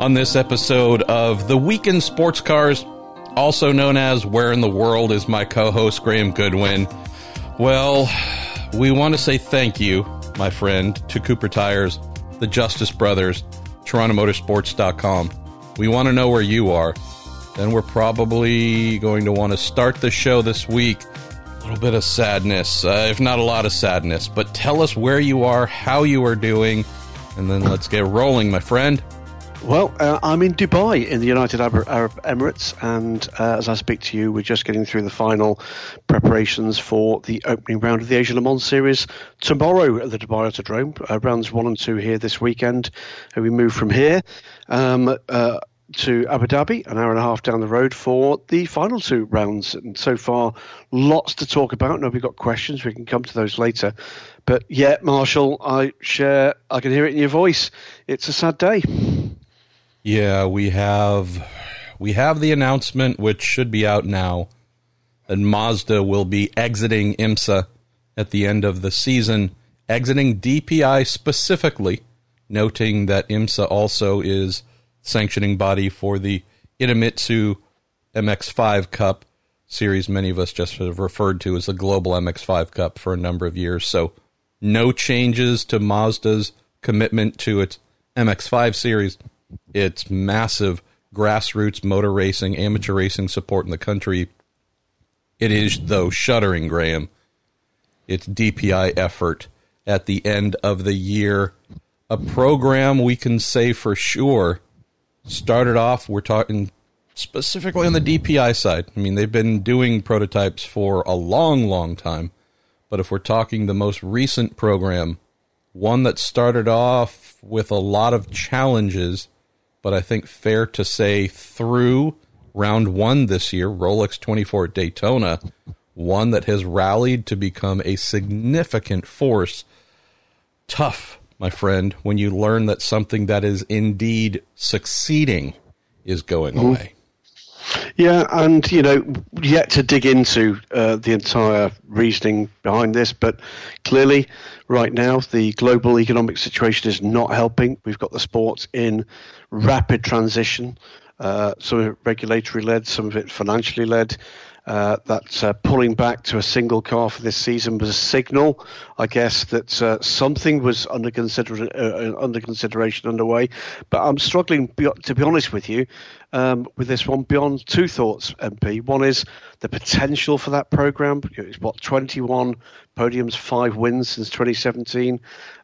on this episode of The Week in Sports Cars, also known as Where in the World is My co host Graham Goodwin. Well, we want to say thank you, my friend, to Cooper Tires, the Justice Brothers, TorontoMotorsports.com. We want to know where you are. Then we're probably going to want to start the show this week. A little bit of sadness, uh, if not a lot of sadness, but tell us where you are, how you are doing, and then let's get rolling, my friend. Well, uh, I'm in Dubai in the United Arab, Arab Emirates, and uh, as I speak to you, we're just getting through the final preparations for the opening round of the Asia Le Mans Series tomorrow at the Dubai Autodrome. Uh, rounds one and two here this weekend, and we move from here. Um, uh, to Abu Dhabi, an hour and a half down the road for the final two rounds. And so far, lots to talk about. Now we've got questions. We can come to those later. But yeah, Marshall, I share. I can hear it in your voice. It's a sad day. Yeah, we have we have the announcement which should be out now that Mazda will be exiting IMSA at the end of the season, exiting DPI specifically, noting that IMSA also is sanctioning body for the Idemitsu MX5 Cup series many of us just have referred to as the Global MX5 Cup for a number of years. So no changes to Mazda's commitment to its MX5 series its massive grassroots motor racing, amateur racing support in the country. It is, though, shuddering, Graham. Its DPI effort at the end of the year. A program we can say for sure started off, we're talking specifically on the DPI side. I mean, they've been doing prototypes for a long, long time. But if we're talking the most recent program, one that started off with a lot of challenges but I think fair to say through round one this year, Rolex 24 at Daytona, one that has rallied to become a significant force. Tough, my friend, when you learn that something that is indeed succeeding is going mm-hmm. away. Yeah, and you know, yet to dig into uh, the entire reasoning behind this, but clearly, right now, the global economic situation is not helping. We've got the sports in rapid transition, uh, some of it regulatory led, some of it financially led. Uh, that uh, pulling back to a single car for this season was a signal, I guess, that uh, something was under, consider- uh, under consideration underway. But I'm struggling, to be honest with you, um, with this one beyond two thoughts, MP. One is the potential for that program. It's what 21 podiums, five wins since 2017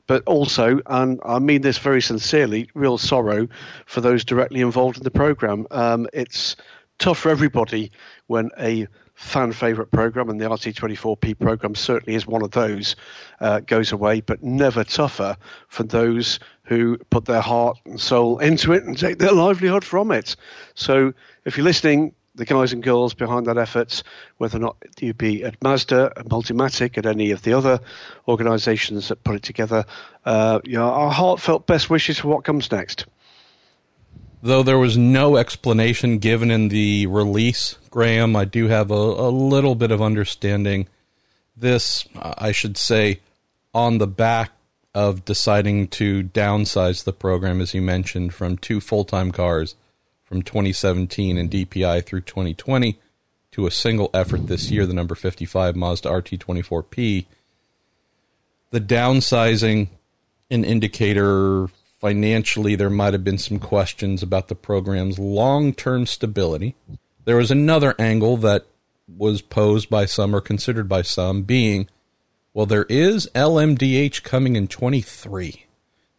but also, and I mean this very sincerely, real sorrow for those directly involved in the program. Um, it's tough for everybody when a fan favorite program, and the RT24P program certainly is one of those, uh, goes away, but never tougher for those who put their heart and soul into it and take their livelihood from it. So if you're listening, the guys and girls behind that effort, whether or not you be at Mazda, at Multimatic, at any of the other organisations that put it together, uh, you know, our heartfelt best wishes for what comes next. Though there was no explanation given in the release, Graham, I do have a, a little bit of understanding. This, I should say, on the back of deciding to downsize the program, as you mentioned, from two full time cars from 2017 and DPI through 2020 to a single effort this year, the number 55 Mazda RT24P. The downsizing an indicator financially there might have been some questions about the program's long-term stability. There was another angle that was posed by some or considered by some being well there is LMDH coming in 23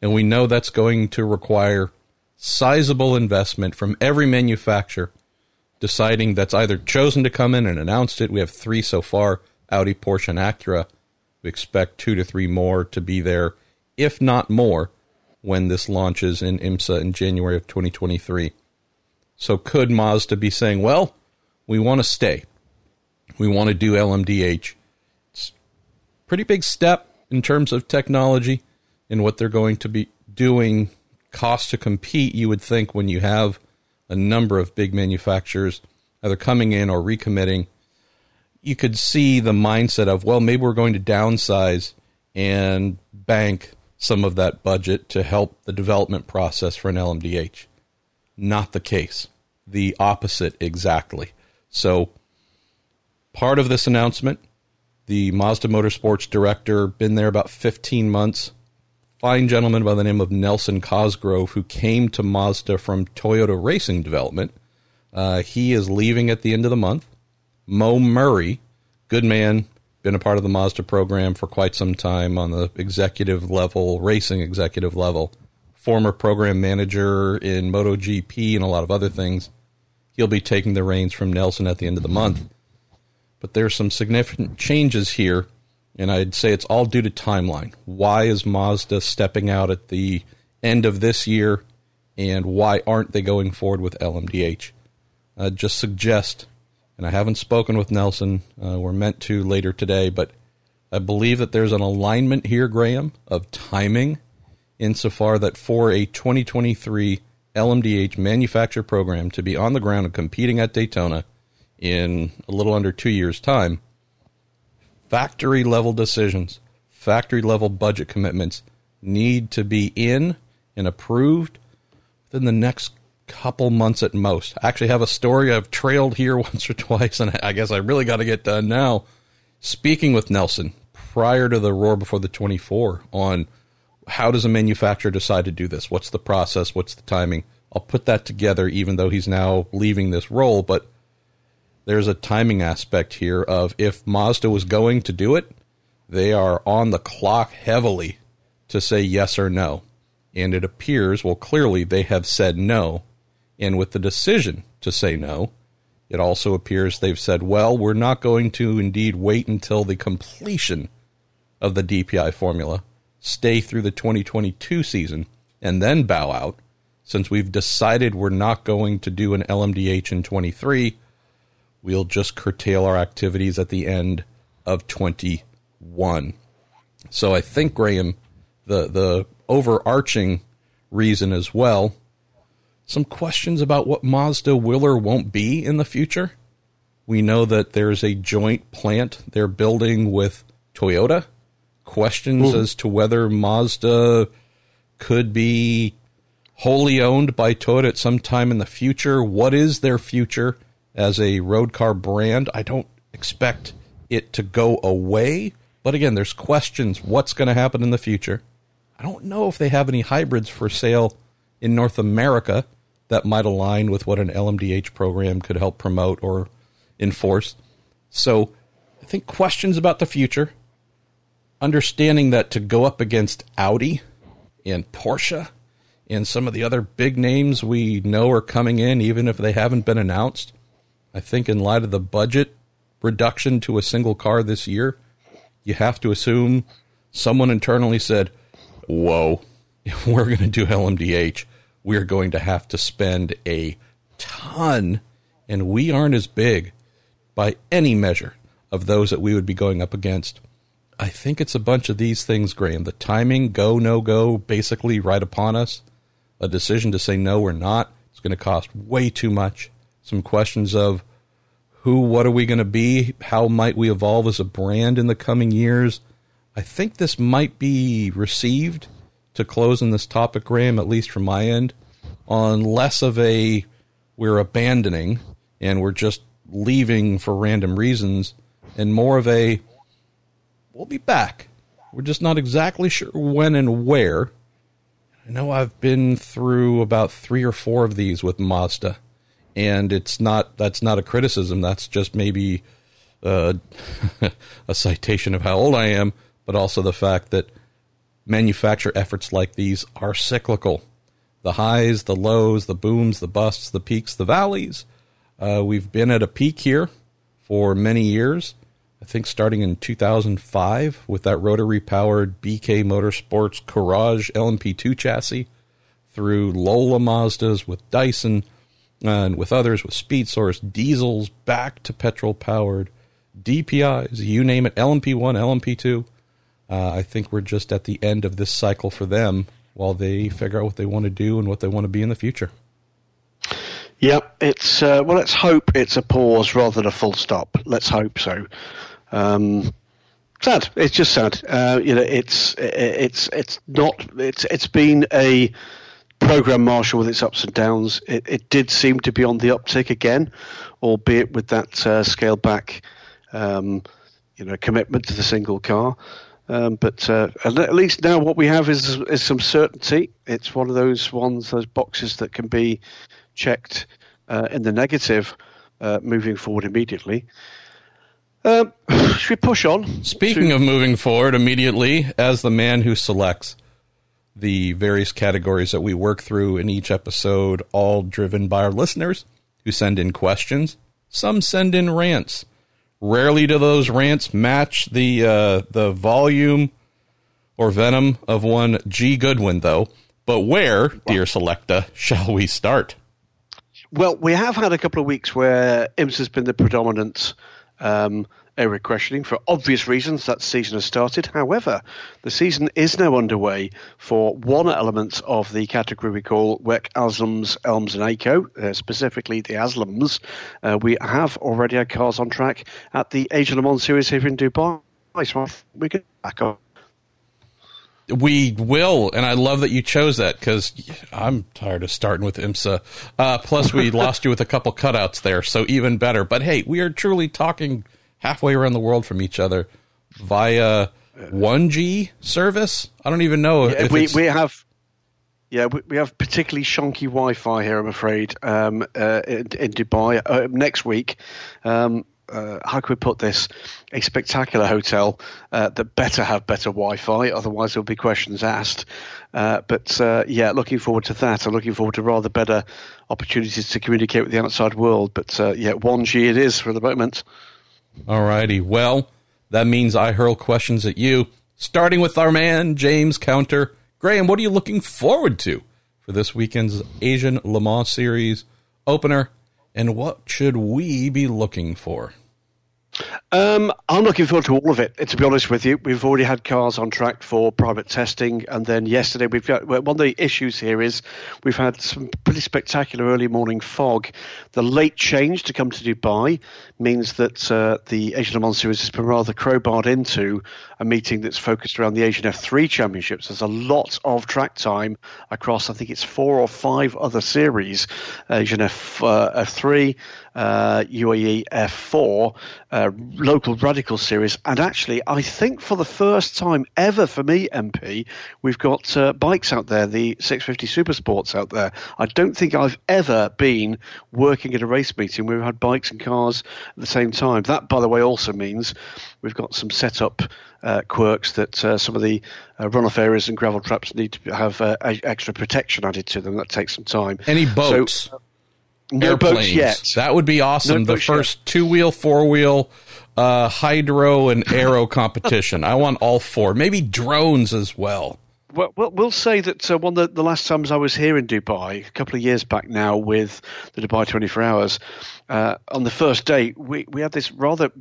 and we know that's going to require sizable investment from every manufacturer deciding that's either chosen to come in and announced it. We have three so far Audi, Porsche, and Acura. We expect two to three more to be there, if not more, when this launches in IMSA in January of 2023. So could Mazda be saying, well, we want to stay. We want to do LMDH. It's pretty big step in terms of technology and what they're going to be doing cost to compete, you would think when you have a number of big manufacturers either coming in or recommitting, you could see the mindset of, well, maybe we're going to downsize and bank some of that budget to help the development process for an LMDH. Not the case. The opposite exactly. So, part of this announcement, the Mazda Motorsports director, been there about 15 months, fine gentleman by the name of Nelson Cosgrove, who came to Mazda from Toyota Racing Development. Uh, he is leaving at the end of the month. Mo Murray, good man, been a part of the Mazda program for quite some time on the executive level, racing executive level, former program manager in MotoGP and a lot of other things. He'll be taking the reins from Nelson at the end of the month. But there's some significant changes here and I'd say it's all due to timeline. Why is Mazda stepping out at the end of this year, and why aren't they going forward with LMDH? I'd just suggest, and I haven't spoken with Nelson, uh, we're meant to later today, but I believe that there's an alignment here, Graham, of timing insofar that for a 2023 LMDH manufacture program to be on the ground and competing at Daytona in a little under two years' time, factory level decisions, factory level budget commitments need to be in and approved within the next couple months at most. I actually have a story I've trailed here once or twice, and I guess I really got to get done now. Speaking with Nelson prior to the Roar Before the 24 on how does a manufacturer decide to do this? What's the process? What's the timing? I'll put that together, even though he's now leaving this role, but there's a timing aspect here of if Mazda was going to do it, they are on the clock heavily to say yes or no. And it appears, well, clearly they have said no. And with the decision to say no, it also appears they've said, well, we're not going to indeed wait until the completion of the DPI formula, stay through the 2022 season, and then bow out. Since we've decided we're not going to do an LMDH in 23, we'll just curtail our activities at the end of 21. So I think Graham, the the overarching reason as well, some questions about what Mazda will or won't be in the future. We know that there's a joint plant they're building with Toyota. Questions Ooh. as to whether Mazda could be wholly owned by Toyota at some time in the future. What is their future? as a road car brand. I don't expect it to go away, but again, there's questions what's going to happen in the future. I don't know if they have any hybrids for sale in North America that might align with what an LMDH program could help promote or enforce. So, I think questions about the future, understanding that to go up against Audi and Porsche and some of the other big names we know are coming in, even if they haven't been announced, I think in light of the budget reduction to a single car this year, you have to assume someone internally said, "Whoa, we're going to do LMDH, we're going to have to spend a ton, and we aren't as big by any measure of those that we would be going up against." I think it's a bunch of these things, Graham. The timing, go, no go, basically right upon us. A decision to say no or not. It's going to cost way too much some questions of who, what are we going to be? How might we evolve as a brand in the coming years? I think this might be received to close on this topic, Graham, at least from my end, on less of a we're abandoning and we're just leaving for random reasons, and more of a we'll be back. We're just not exactly sure when and where. I know I've been through about three or four of these with Mazda and it's not that's not a criticism. That's just maybe uh, a citation of how old I am, but also the fact that manufacture efforts like these are cyclical. The highs, the lows, the booms, the busts, the peaks, the valleys. Uh, we've been at a peak here for many years. I think starting in 2005 with that rotary powered BK Motorsports Courage LMP2 chassis through Lola Mazdas with Dyson and with others with SpeedSource, diesels back to petrol powered, DPIs, you name it, LMP1, LMP2. Uh, I think we're just at the end of this cycle for them while they figure out what they want to do and what they want to be in the future. Yep, it's uh, well. Let's hope it's a pause rather than a full stop. Let's hope so. Um, sad. It's just sad. Uh, you know, it's it's it's not. It's it's been a program Marshall with its ups and downs, it, it, did seem to be on the uptick again, albeit with that uh, scale back, um, you know, commitment to the single car. Um, but uh, at least now what we have is is some certainty. It's one of those ones, those boxes that can be checked uh, in the negative, uh, moving forward immediately. Um, should we push on? Speaking of moving forward immediately, as the man who selects the various categories that we work through in each episode, all driven by our listeners who send in questions. Some send in rants. Rarely do those rants match the uh, the volume or venom of one G. Goodwin, though. But where, dear Selecta, shall we start? Well, we have had a couple of weeks where IMSA has been the predominant um, area questioning for obvious reasons. That season has started. However, the season is now underway for one element of the category we call WEC AsLMS, ELMS, and ACO, uh, specifically the Aslams. Uh, we have already had cars on track at the Asian Le Mans Series here in Dubai. So we can back up. We will, and I love that you chose that because I'm tired of starting with IMSA. Uh, plus, we lost you with a couple cutouts there, so even better. But hey, we are truly talking halfway around the world from each other via 1G service. I don't even know yeah, we we have. Yeah, we, we have particularly shonky Wi-Fi here. I'm afraid um, uh, in, in, Dubai uh, next week. Um, uh, how can we put this? A spectacular hotel uh, that better have better Wi-Fi, otherwise there'll be questions asked. Uh, but uh, yeah, looking forward to that. I'm looking forward to rather better opportunities to communicate with the outside world. But uh, yeah, 1G it is for the moment. All righty. Well, that means I hurl questions at you, starting with our man, James Counter. Graham, what are you looking forward to for this weekend's Asian Le Mans Series opener? And what should we be looking for? Um, I'm looking forward to all of it. To be honest with you, we've already had cars on track for private testing, and then yesterday we've got one of the issues here is we've had some pretty spectacular early morning fog. The late change to come to Dubai means that uh, the Asian Le Mans Series has been rather crowbarred into a meeting that's focused around the Asian F3 Championships. There's a lot of track time across, I think it's four or five other series: Asian F uh, F3, uh, UAE F4, uh, local radical series, and actually, I think for the first time ever for me, MP, we've got uh, bikes out there, the 650 Super Sports out there. I don't think I've ever been working at a race meeting where we've had bikes and cars at the same time. That, by the way, also means we've got some setup uh, quirks that uh, some of the uh, runoff areas and gravel traps need to have uh, extra protection added to them. That takes some time. Any boats? So, no airplanes. boats yet. That would be awesome. No the first two wheel, four wheel, uh, hydro and aero competition. I want all four. Maybe drones as well. Well, we'll say that uh, one of the, the, last times I was here in Dubai, a couple of years back now, with the Dubai 24 Hours, uh, on the first day, we, we had this rather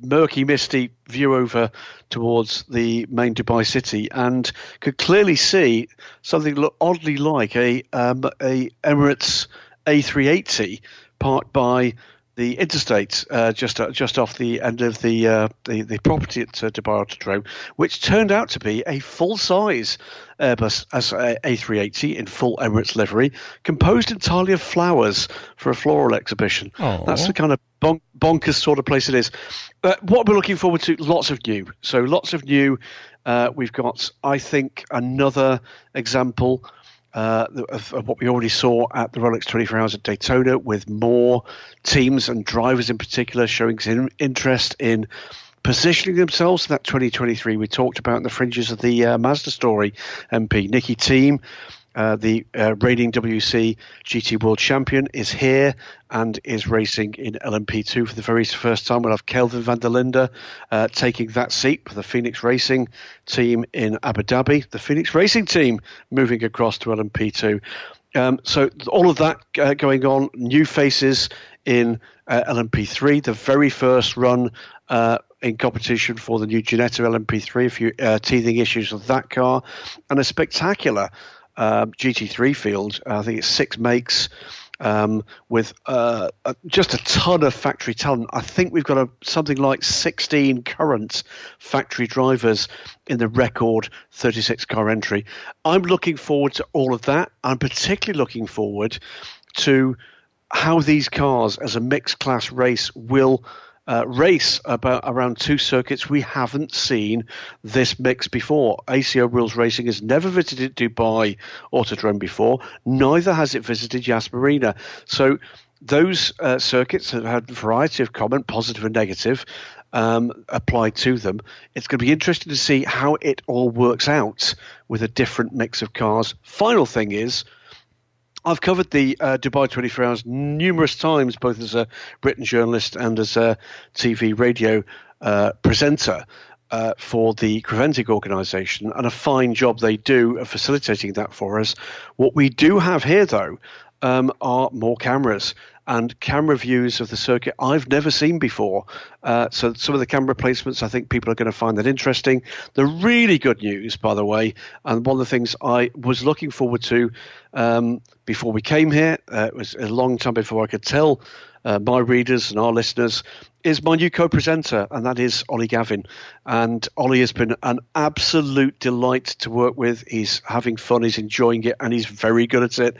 murky, misty view over towards the main Dubai city, and could clearly see something look oddly like a um, a Emirates a380 parked by the interstate uh, just uh, just off the end of the uh, the, the, property at uh, Dubai Autodrome, which turned out to be a full size Airbus A380 in full Emirates livery, composed entirely of flowers for a floral exhibition. Aww. That's the kind of bon- bonkers sort of place it is. Uh, what we're looking forward to, lots of new. So lots of new. Uh, we've got, I think, another example uh, of, of, what we already saw at the Rolex 24 Hours at Daytona, with more teams and drivers in particular showing interest in positioning themselves. For that 2023 we talked about in the fringes of the uh, Mazda story, MP. Nikki Thiim uh, the uh, reigning WEC GT World Champion is here and is racing in LMP2 for the very first time. We'll have Kelvin van der Linde uh, taking that seat for the Phoenix Racing team in Abu Dhabi. The Phoenix Racing team moving across to LMP2. Um, so all of that uh, going on, new faces in uh, LMP3, the very first run uh, in competition for the new Ginetta LMP3, a few teething issues with that car, and a spectacular um, GT3 field. I think it's six makes. um, with uh, just a ton of factory talent. I think we've got a, something like 16 current factory drivers in the record 36 car entry. I'm looking forward to all of that. I'm particularly looking forward to how these cars as a mixed class race will uh, race about around two circuits we haven't seen this mix before. ACO Rules Racing has never visited Dubai Autodrome before, neither has it visited Yas Marina. So those uh, circuits have had a variety of comment, positive and negative, um, applied to them. It's going to be interesting to see how it all works out with a different mix of cars. Final thing is, I've covered the uh, Dubai 24 Hours numerous times, both as a written journalist and as a TV radio uh, presenter. Uh, for the Creventic organisation, and a fine job they do of facilitating that for us. What we do have here, though, um, are more cameras and camera views of the circuit I've never seen before. Uh, so some of the camera placements, I think people are going to find that interesting. The really good news, by the way, and one of the things I was looking forward to um, before we came here, uh, it was a long time before I could tell uh, my readers and our listeners is my new co-presenter, and that is Ollie Gavin. And Ollie has been an absolute delight to work with. He's having fun, he's enjoying it, and he's very good at it.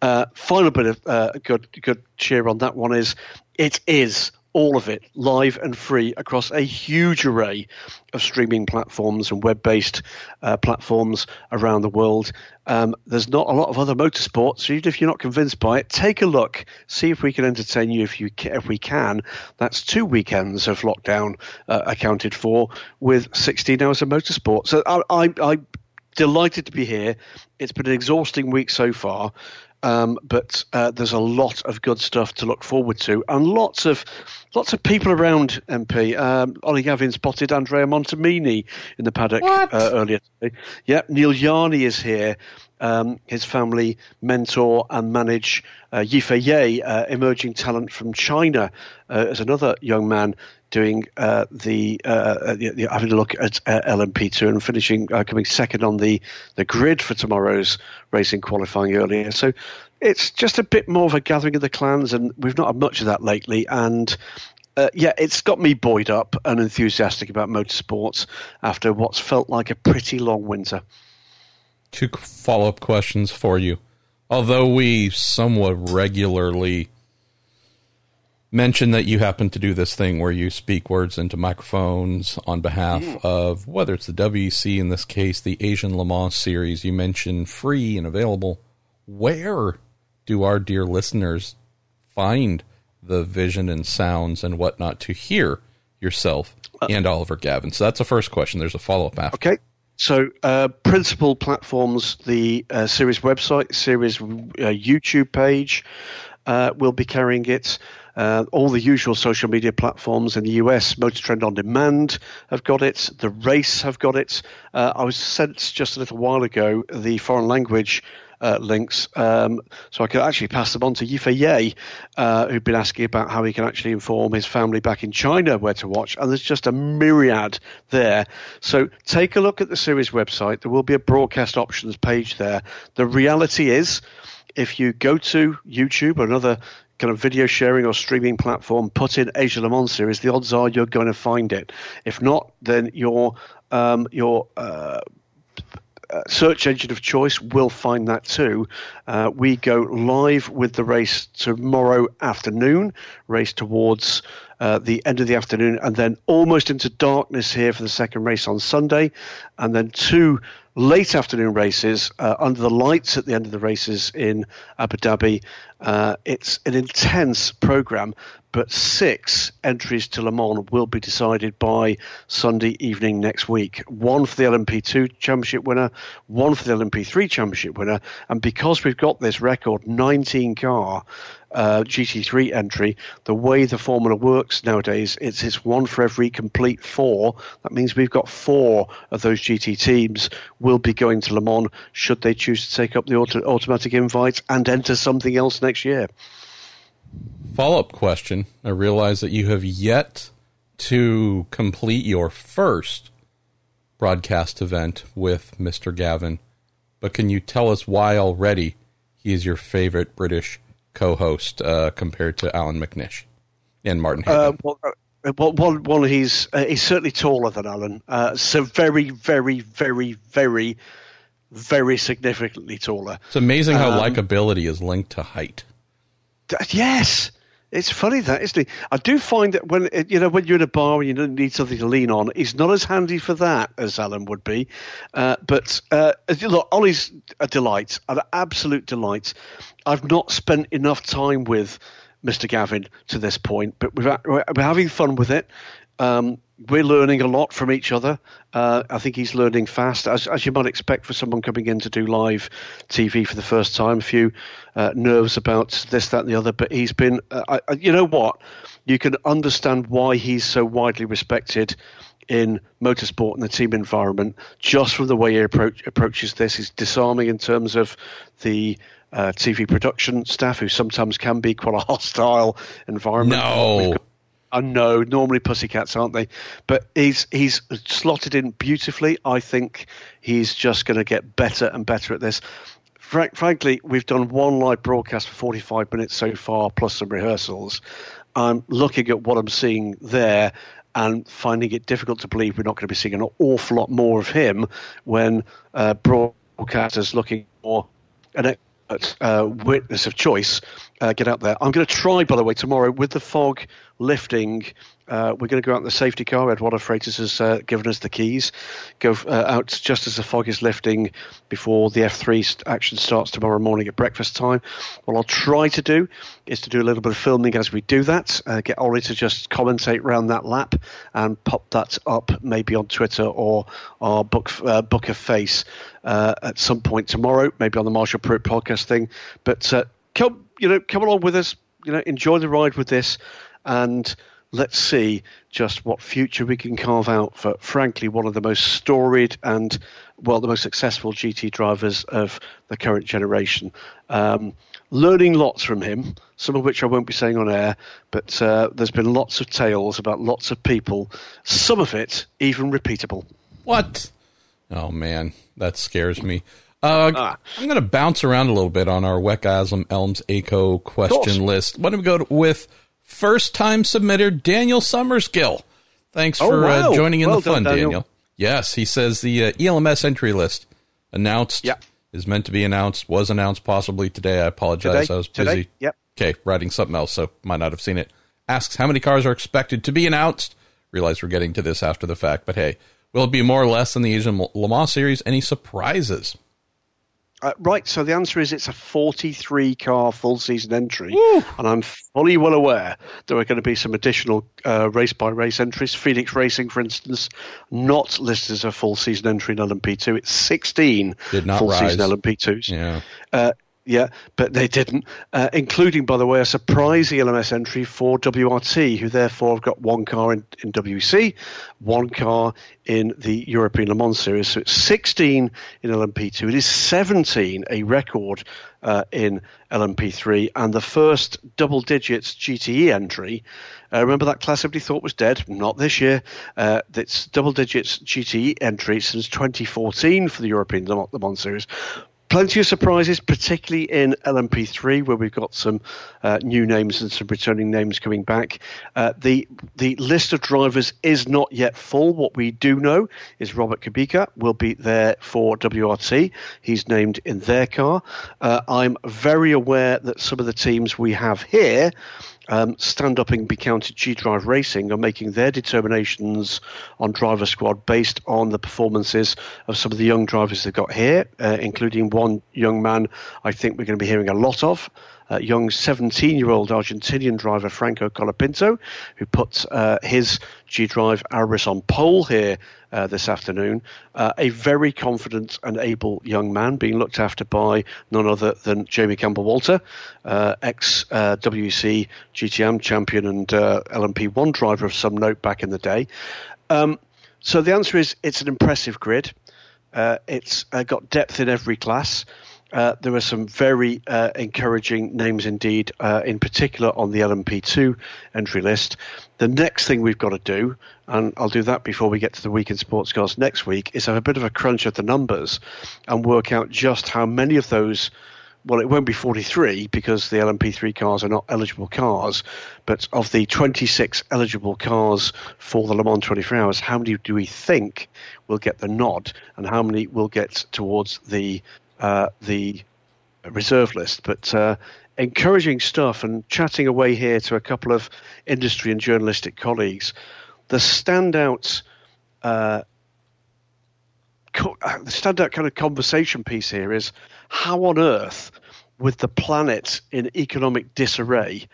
Uh, final bit of uh, good good cheer on that one is it is all of it live and free across a huge array of streaming platforms and web based uh, platforms around the world. Um, there's not a lot of other motorsports, so even if you're not convinced by it, take a look, see if we can entertain you if, you if we can. That's two weekends of lockdown uh, accounted for with 16 hours of motorsport. So I, I, I'm delighted to be here. It's been an exhausting week so far. Um, but uh, there's a lot of good stuff to look forward to, and lots of lots of people around MP. Um, Ollie Gavin spotted Andrea Montermini in the paddock uh, earlier today. Yep, Neil Yarney is here. Um, his family mentor and manage uh, Yifei Ye, uh, emerging talent from China, uh, as another young man doing uh, the, uh, uh the, the, having a look at uh, LMP2 and finishing uh, coming second on the the grid for tomorrow's racing qualifying earlier. So it's just a bit more of a gathering of the clans, and we've not had much of that lately. And uh, yeah, it's got me buoyed up and enthusiastic about motorsports after what's felt like a pretty long winter. Two follow up questions for you. Although we somewhat regularly mention that you happen to do this thing where you speak words into microphones on behalf mm. of whether it's the WEC in this case, the Asian Le Mans series. You mentioned free and available. Where do our dear listeners find the vision and sounds and whatnot to hear yourself uh, and Oliver Gavin? So that's the first question. There's a follow up after. Okay. So, uh, principal platforms, the uh, series website, series uh, YouTube page uh, will be carrying it. Uh, all the usual social media platforms in the US, Motor Trend on Demand have got it. The Race have got it. Uh, I was sent just a little while ago the foreign language uh, links, um, so I could actually pass them on to Yifei Ye, uh, who'd been asking about how he can actually inform his family back in China where to watch. And there's just a myriad there. So take a look at the series website. There will be a broadcast options page there. The reality is, if you go to YouTube or another kind of video sharing or streaming platform, put in Asia Le Mans series, the odds are you're going to find it. If not, then your um, your uh, uh, search engine of choice will find that too. Uh, we go live with the race tomorrow afternoon, race towards uh, the end of the afternoon, and then almost into darkness here for the second race on Sunday, and then two late afternoon races uh, under the lights at the end of the races in Abu Dhabi. Uh, it's an intense program, but six entries to Le Mans will be decided by Sunday evening next week. One for the LMP2 championship winner, one for the LMP3 championship winner, and because we've got this record 19 car uh, GT3 entry, the way the formula works nowadays, it's it's one for every complete four. That means we've got four of those GT teams will be going to Le Mans should they choose to take up the auto- automatic invite and enter something else next year. Follow up question: I realize that you have yet to complete your first broadcast event with Mr. Gavin, but can you tell us why already he is your favorite British co-host uh, compared to Allan McNish and Martin Uh, well, uh, well, one, one, he's uh, he's certainly taller than Allan. Uh, so very, very, very, very, very significantly taller. it's amazing how um, likability is linked to height. D- Yes, it's funny that isn't it? I do find that when uh, you know when you're in a bar and you need something to lean on, he's not as handy for that as Allan would be. Uh, but uh, look, Ollie's a delight, an absolute delight. I've not spent enough time with Mr. Gavin to this point, but we've, we're having fun with it. Um, we're learning a lot from each other. Uh, I think he's learning fast, as, as you might expect for someone coming in to do live TV for the first time. A few uh, nerves about this, that, and the other, but he's been. Uh, I, you know what? You can understand why he's so widely respected in motorsport and the team environment just from the way he approach, approaches this. He's disarming in terms of the uh, TV production staff, who sometimes can be quite a hostile environment. No. I know. Normally, pussycats aren't they? But he's he's slotted in beautifully. I think he's just going to get better and better at this. Frank, frankly, we've done one live broadcast for 45 minutes so far, plus some rehearsals. I'm looking at what I'm seeing there and finding it difficult to believe we're not going to be seeing an awful lot more of him when uh, broadcasters looking for an uh, witness of choice uh, get out there. I'm going to try, by the way, tomorrow with the fog lifting. Uh, we're going to go out in the safety car. Eduardo Freitas has uh, given us the keys. Go uh, out just as the fog is lifting before the F3 action starts tomorrow morning at breakfast time. What I'll try to do is to do a little bit of filming as we do that. Uh, get Ollie to just commentate around that lap and pop that up maybe on Twitter or our book book of face uh, at some point tomorrow, maybe on the Marshall Pruett podcast thing. But uh, come, you know, come along with us. You know, enjoy the ride with this, and let's see just what future we can carve out for, frankly, one of the most storied and well, the most successful GT drivers of the current generation. Um, learning lots from him, some of which I won't be saying on air, but uh, there's been lots of tales about lots of people, some of it even repeatable. What? Oh man, that scares me. Uh, Ah. I'm going to bounce around a little bit on our Weckasm ELMS ACO question list. Why don't we go with first time submitter Daniel Summerskill? Thanks Oh, for wow. uh, joining in Well the fun, done, Daniel. Daniel. Yes, he says the uh, ELMS entry list announced Yeah. is meant to be announced, was announced possibly today. I apologize. Today? I was Today? busy. Yep. Okay, writing something else, so might not have seen it. Asks how many cars are expected to be announced. Realize we're getting to this after the fact, but hey, will it be more or less than the Asian Le Mans series? Any surprises? Uh, right, so the answer is it's a 43 car full season entry, Woo. and I'm fully well aware there are going to be some additional uh, race by race entries. Phoenix Racing, for instance, not listed as a full season entry in LMP2. It's 16 Did not full rise. season LMP2s. Yeah. Uh, yeah, but they didn't, uh, including, by the way, a surprise ELMS entry for WRT, who therefore have got one car in, in WEC, one car in the European Le Mans Series. So it's 16 in LMP2. It is 17, a record uh, in LMP3, and the first double digits GTE entry. Uh, remember that class everybody thought was dead? Not this year. Uh, it's double digits GTE entry since 2014 for the European Le Mans- Le Mans Series plenty of surprises, particularly in LMP3, where we've got some uh, new names and some returning names coming back. Uh, the the list of drivers is not yet full. What we do know is Robert Kubica will be there for WRT. He's named in their car. Uh, I'm very aware that some of the teams we have here. Um, stand up and be counted G Drive Racing are making their determinations on driver squad based on the performances of some of the young drivers they've got here, uh, including one young man I think we're going to be hearing a lot of. Uh, young 17 year old Argentinian driver Franco Colapinto, who put uh, his G Drive Aurus on pole here uh, this afternoon. Uh, a very confident and able young man being looked after by none other than Jamie Campbell Walter, uh, ex uh, WC GTM champion and uh, LMP1 driver of some note back in the day. Um, so the answer is it's an impressive grid. It's got depth in every class. Uh, there are some very uh, encouraging names indeed, uh, in particular on the LMP2 entry list. The next thing we've got to do, and I'll do that before we get to the weekend sports cars next week, is have a bit of a crunch of the numbers and work out just how many of those well, it won't be 43 because the LMP3 cars are not eligible cars, but of the 26 eligible cars for the Le Mans 24 Hours, how many do we think will get the nod, and how many will get towards the uh, the reserve list? But uh, encouraging stuff and chatting away here to a couple of industry and journalistic colleagues. The standout. Uh, uh the standout kind of conversation piece here is how on earth, with the planet in economic disarray,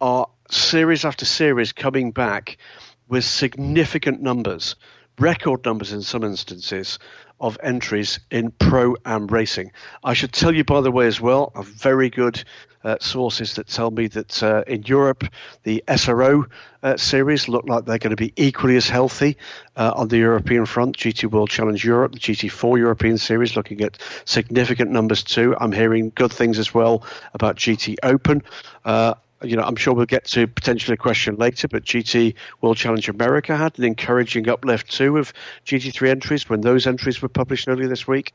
are series after series coming back with significant numbers, record numbers in some instances, of entries in pro am racing. I should tell you, by the way, as well, a very good uh, sources that tell me that uh, in Europe, the SRO uh, series look like they're going to be equally as healthy uh, on the European front. GT World Challenge Europe, the GT4 European series, looking at significant numbers too. I'm hearing good things as well about GT Open. You know, I'm sure we'll get to potentially a question later, but GT World Challenge America had an encouraging uplift too of GT3 entries when those entries were published earlier this week.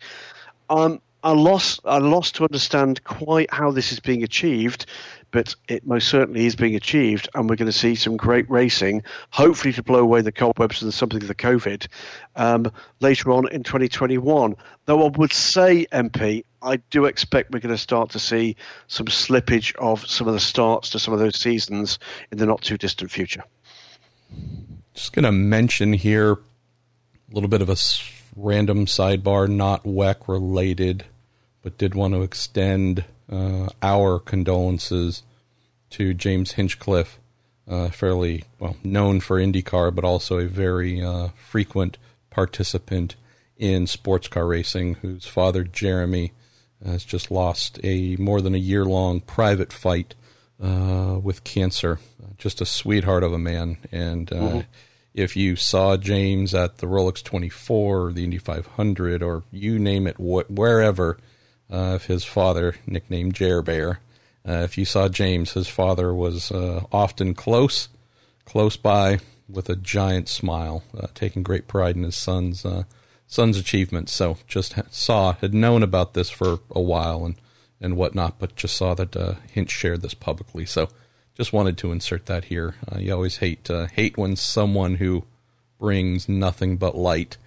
Um, I lost I lost to understand quite how this is being achieved, but it most certainly is being achieved, and we're going to see some great racing, hopefully to blow away the cobwebs and something of the COVID um, later on in 2021. Though I would say, MP, I do expect we're going to start to see some slippage of some of the starts to some of those seasons in the not too distant future. Just going to mention here a little bit of a random sidebar, not WEC related, but did want to extend uh, our condolences to James Hinchcliffe, uh, fairly well known for IndyCar, but also a very uh, frequent participant in sports car racing, whose father Jeremy has just lost a more than a year long private fight uh, with cancer. Just a sweetheart of a man, and uh, mm-hmm if you saw James at the Rolex 24 or the Indy 500 or you name it, wh- wherever, uh, if his father, nicknamed Jer Bear, uh, if you saw James, his father was uh, often close, close by, with a giant smile, uh, taking great pride in his son's uh, son's achievements. So just saw, had known about this for a while and and whatnot, but just saw that uh, Hinch shared this publicly. So just wanted to insert that here. Uh, you always hate uh, hate when someone who brings nothing but light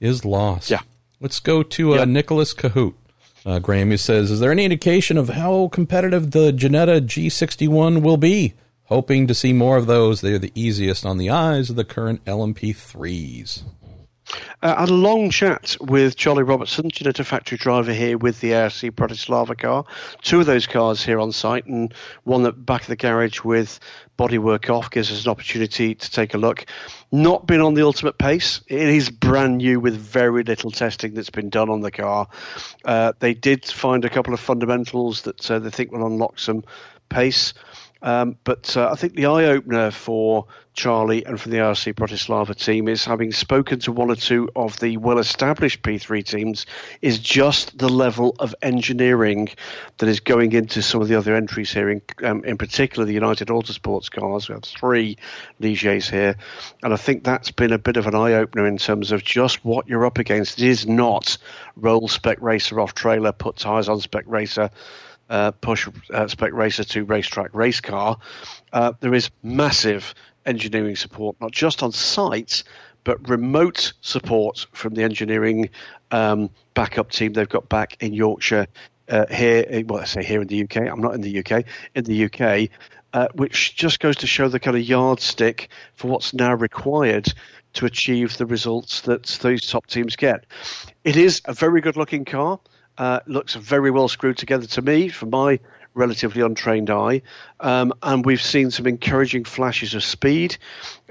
is lost. Yeah. Let's go to uh, yep. Nicholas Cahoot. Uh, Graham he says, "Is there any indication of how competitive the Ginetta G61 will be? Hoping to see more of those. They're the easiest on the eyes of the current LMP3s." Uh, I had a long chat with Charlie Robertson, Ginetta factory driver here with the ARC Bratislava car. Two of those cars here on site, and one at back of the garage with bodywork off gives us an opportunity to take a look. Not been on the ultimate pace. It is brand new with very little testing that's been done on the car. Uh, they did find a couple of fundamentals that uh, they think will unlock some pace. Um, but uh, I think the eye opener for Charlie and for the ARC Bratislava team is having spoken to one or two of the well established P3 teams, is just the level of engineering that is going into some of the other entries here, in, um, in particular the United Autosports cars. We have three Ligiers here. And I think that's been a bit of an eye opener in terms of just what you're up against. It is not roll spec racer off trailer, put tyres on spec racer uh, push uh, Spec Racer to racetrack race car, uh, there is massive engineering support, not just on site, but remote support from the engineering um, backup team they've got back in Yorkshire. Uh, here, well, I say here in the UK. I'm not in the UK. In the UK, uh, which just goes to show the kind of yardstick for what's now required to achieve the results that those top teams get. It is a very good looking car. Uh, looks very well screwed together to me, from my relatively untrained eye. Um, and we've seen some encouraging flashes of speed.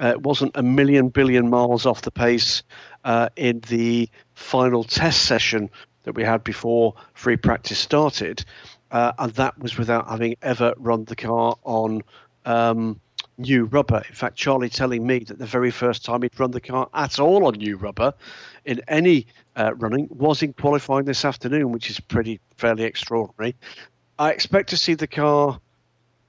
Uh, it wasn't a million billion miles off the pace uh, in the final test session that we had before free practice started. Uh, and that was without having ever run the car on um, new rubber. In fact, Charlie telling me that the very first time he'd run the car at all on new rubber in any uh, running was in qualifying this afternoon, which is pretty fairly extraordinary. I expect to see the car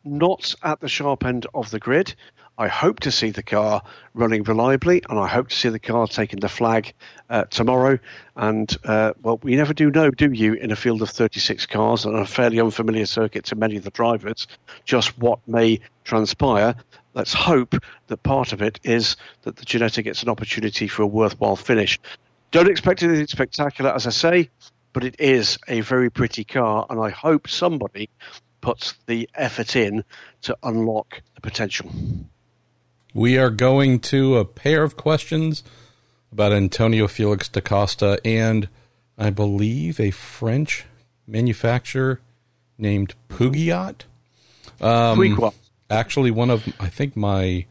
not at the sharp end of the grid. I hope to see the car running reliably, and I hope to see the car taking the flag uh, tomorrow. And uh, well, we never do know, do you, in a field of 36 cars and a fairly unfamiliar circuit to many of the drivers, just what may transpire. Let's hope that part of it is that the Ginetta gets an opportunity for a worthwhile finish. Don't expect anything spectacular, as I say, but it is a very pretty car, and I hope somebody puts the effort in to unlock the potential. We are going to a pair of questions about Antonio Felix da Costa and I believe a French manufacturer named Peugeot. Um, actually, one of I think my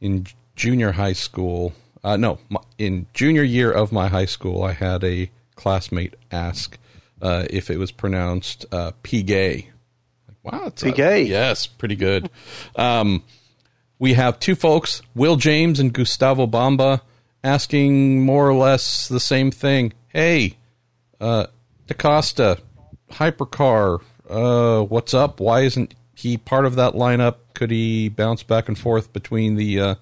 in junior high school. Uh, no, my, in junior year of my high school, I had a classmate ask uh, if it was pronounced uh, Piguet. Wow, it's Piguet. yes, pretty good. Um, we have two folks, Will James and Gustavo Bamba, asking more or less the same thing. Hey, uh, da Costa, Hypercar, uh, what's up? Why isn't he part of that lineup? Could he bounce back and forth between the uh,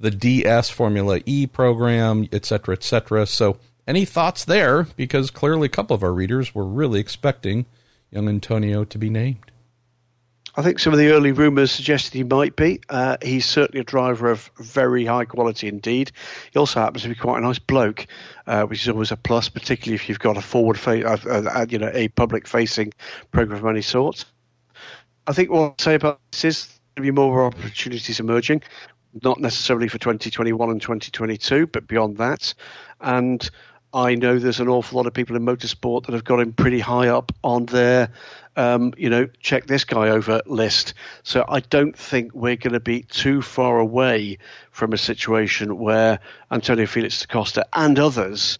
the DS Formula E program, et cetera, et cetera? So, any thoughts there? Because clearly, a couple of our readers were really expecting young Antonio to be named. I think some of the early rumours suggested he might be. Uh, he's certainly a driver of very high quality indeed. He also happens to be quite a nice bloke, uh, which is always a plus, particularly if you've got a forward, fa- uh, uh, uh you know, a public-facing program of any sort. I think what I'll say about this is there will be more opportunities emerging, not necessarily for 2021 and 2022, but beyond that. And I know there's an awful lot of people in motorsport that have got him pretty high up on their, um, you know, check this guy over list. So I don't think we're going to be too far away from a situation where Antonio Felix da Costa and others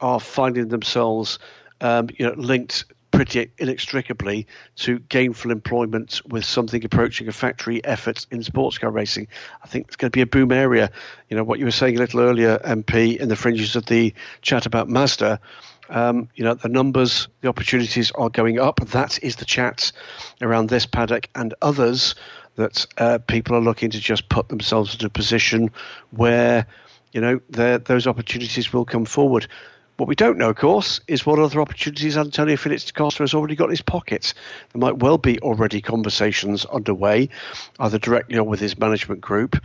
are finding themselves, um, you know, linked pretty inextricably to gainful employment with something approaching a factory effort in sports car racing. I think it's going to be a boom area. You know, what you were saying a little earlier, MP, in the fringes of the chat about Mazda. Um, you know, the numbers, the opportunities are going up. That is the chat around this paddock and others that uh, people are looking to just put themselves into a position where, you know, those opportunities will come forward. What we don't know, of course, is what other opportunities Antonio Felix da Costa has already got in his pocket. There might well be already conversations underway, either directly or with his management group,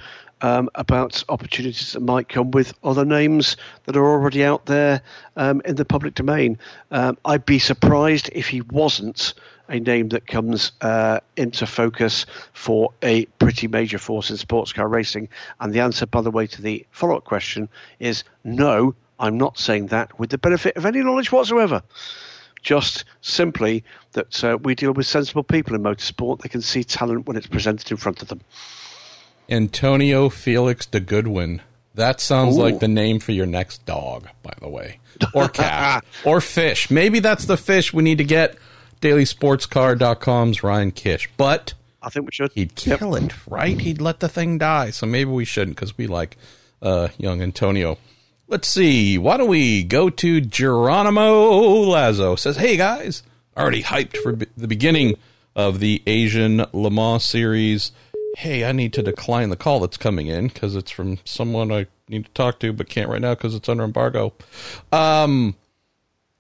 um, about opportunities that might come with other names that are already out there um, in the public domain. Um, I'd be surprised if he wasn't a name that comes uh, into focus for a pretty major force in sports car racing. And the answer, by the way, to the follow up question is no, I'm not saying that with the benefit of any knowledge whatsoever. Just simply that uh, we deal with sensible people in motorsport. They can see talent when it's presented in front of them. Antonio Felix de Goodwin. That sounds Ooh. like the name for your next dog, by the way, or cat, or fish. Maybe that's the fish we need to get. DailySportsCar.com's Ryan Kish, but I think we should. He'd kill yep. it, right? He'd let the thing die. So maybe we shouldn't because we like uh, young Antonio. Let's see. Why don't we go to Geronimo Lazo? Says, hey guys, already hyped for the beginning of the Asian Le Mans series. Hey, I need to decline the call that's coming in because it's from someone I need to talk to, but can't right now because it's under embargo. Um,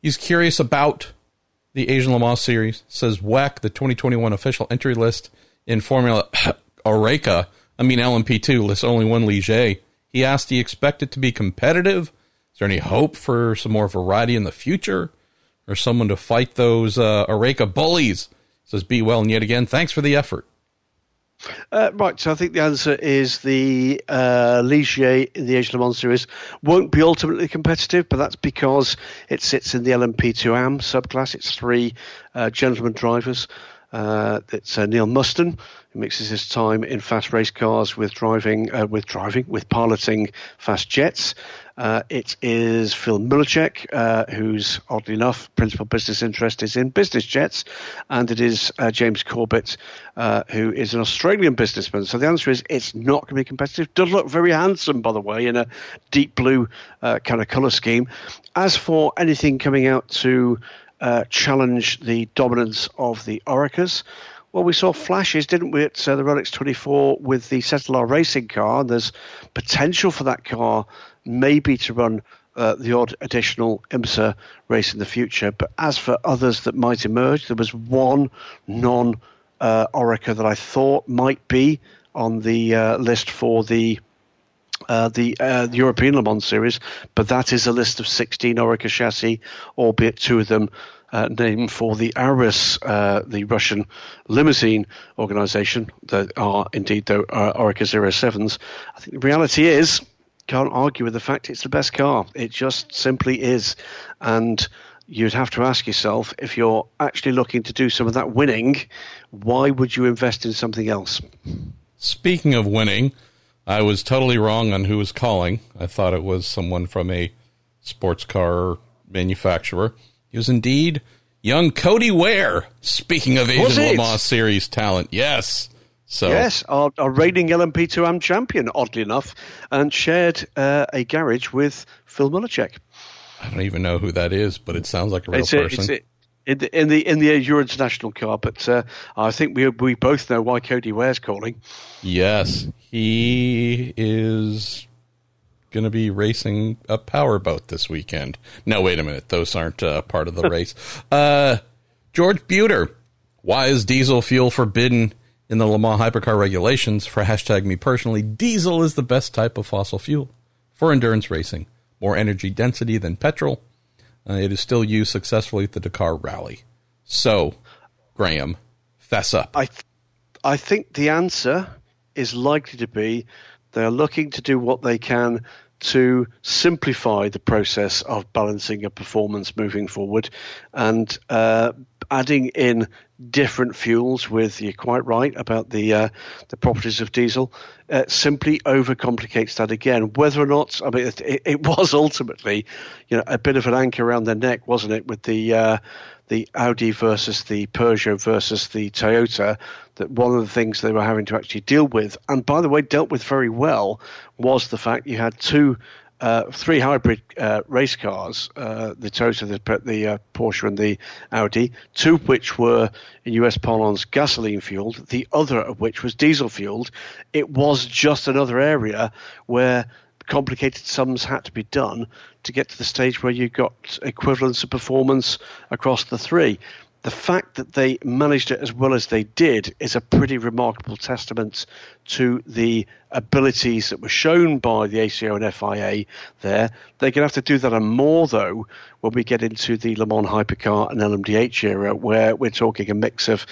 he's curious about the Asian Le Mans series. Says WEC, the 2021 official entry list in Formula Oreca. I mean LMP2 lists only one Ligier he asked, Do you expect it to be competitive? Is there any hope for some more variety in the future? Or someone to fight those uh, bullies? Says, Be well, and yet again, thanks for the effort. Uh, right, so I think the answer is the uh, Ligier in the Asian Le Mans Series won't be ultimately competitive, but that's because it sits in the LMP2 AM subclass. It's three uh, gentlemen drivers. Uh, it's uh, Neale Muston, who mixes his time in fast race cars with driving, uh, with driving, with piloting fast jets. Uh, it is Phil Mulacek, uh, whose oddly enough principal business interest is in business jets, and it is James Corbett, who is an Australian businessman. So the answer is it's not going to be competitive. Does look very handsome, by the way, in a deep blue kind of color scheme. As for anything coming out to uh, challenge the dominance of the Orecas. Well, we saw flashes, didn't we, at uh, the Rolex 24 with the Cetilar racing car, and there's potential for that car maybe to run uh, the odd additional IMSA race in the future. But as for others that might emerge, there was one non uh, Oreca that I thought might be on the uh, list for the uh, the, uh, the European Le Mans series, but that is a list of 16 Oreca chassis, albeit two of them uh, named for the Aurus, uh, the Russian limousine organization that are indeed the uh, Oreca 07s. I think the reality is, can't argue with the fact it's the best car. It just simply is. And you'd have to ask yourself if you're actually looking to do some of that winning, why would you invest in something else? Speaking of winning, I was totally wrong on who was calling. I thought it was someone from a sports car manufacturer. He was indeed young Cody Ware. Speaking of Asian Le Mans Series talent, yes. So yes, our, our reigning LMP2 AM champion, oddly enough, and shared uh, a garage with Phil Mulacek. I don't even know who that is, but it sounds like a real it's person. A, in the in the in the Euro International car, but uh, I think we we both know why Cody Ware's calling. Yes, he is going to be racing a powerboat this weekend. No, wait a minute; those aren't uh, part of the race. Uh, George Buter, why is diesel fuel forbidden in the Le Mans hypercar regulations? For hashtag me personally, diesel is the best type of fossil fuel for endurance racing. More energy density than petrol uh, it is still used successfully at the Dakar Rally. So, Graham, fess up. I, th- I think the answer is likely to be they are looking to do what they can to simplify the process of balancing a performance moving forward and uh, adding in different fuels with you're quite right about the uh, the properties of diesel uh, simply overcomplicates that again. Whether or not i mean it, it, was ultimately you know a bit of an anchor around their neck wasn't it with the uh, the Audi versus the Peugeot versus the Toyota that one of the things they were having to actually deal with and by the way dealt with very well was the fact you had two uh, three hybrid uh, race cars, uh, the Toyota, the, the uh, Porsche, and the Audi, two of which were in US parlance gasoline fueled, the other of which was diesel fueled. It was just another area where complicated sums had to be done to get to the stage where you got equivalence of performance across the three the fact that they managed it as well as they did is a pretty remarkable testament to the abilities that were shown by the ACO and FIA there. They're going to have to do that and more, though, when we get into the Le Mans Hypercar and LMDH era, where we're talking a mix of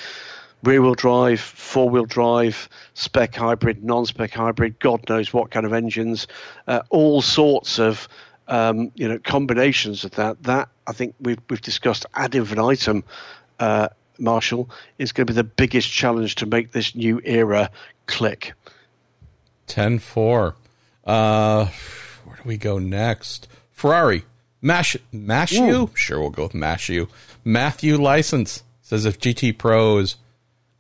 rear wheel drive, four wheel drive, spec hybrid, non spec hybrid, God knows what kind of engines, uh, all sorts of. Um, you know, combinations of that. That I think we've we've discussed ad infinitum uh, Marshall, is going to be the biggest challenge to make this new era click. 10 4. Uh, where do we go next? Ferrari. Mash, Mashu? Sure, we'll go with Mashu. Matthew License says if GT Pro is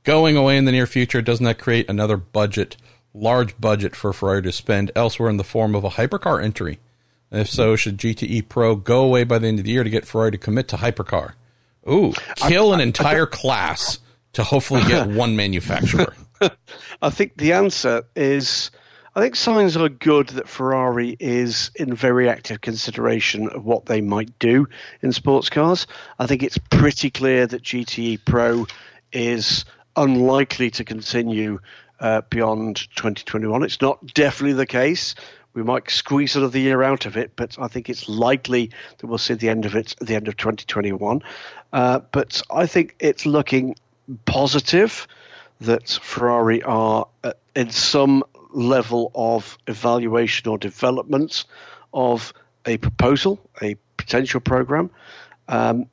going away in the near future, doesn't that create another budget, large budget for Ferrari to spend elsewhere in the form of a hypercar entry? And if so, should GTE Pro go away by the end of the year to get Ferrari to commit to hypercar? Ooh, kill I, an entire I, class to hopefully get one manufacturer. I think the answer is I think signs are good that Ferrari is in very active consideration of what they might do in sports cars. I think it's pretty clear that GTE Pro is unlikely to continue uh, beyond 2021. It's not definitely the case. We might squeeze another year out of it, but I think it's likely that we'll see the end of it at the end of 2021. Uh, but I think it's looking positive that Ferrari are uh, in some level of evaluation or development of a proposal, a potential program. Um,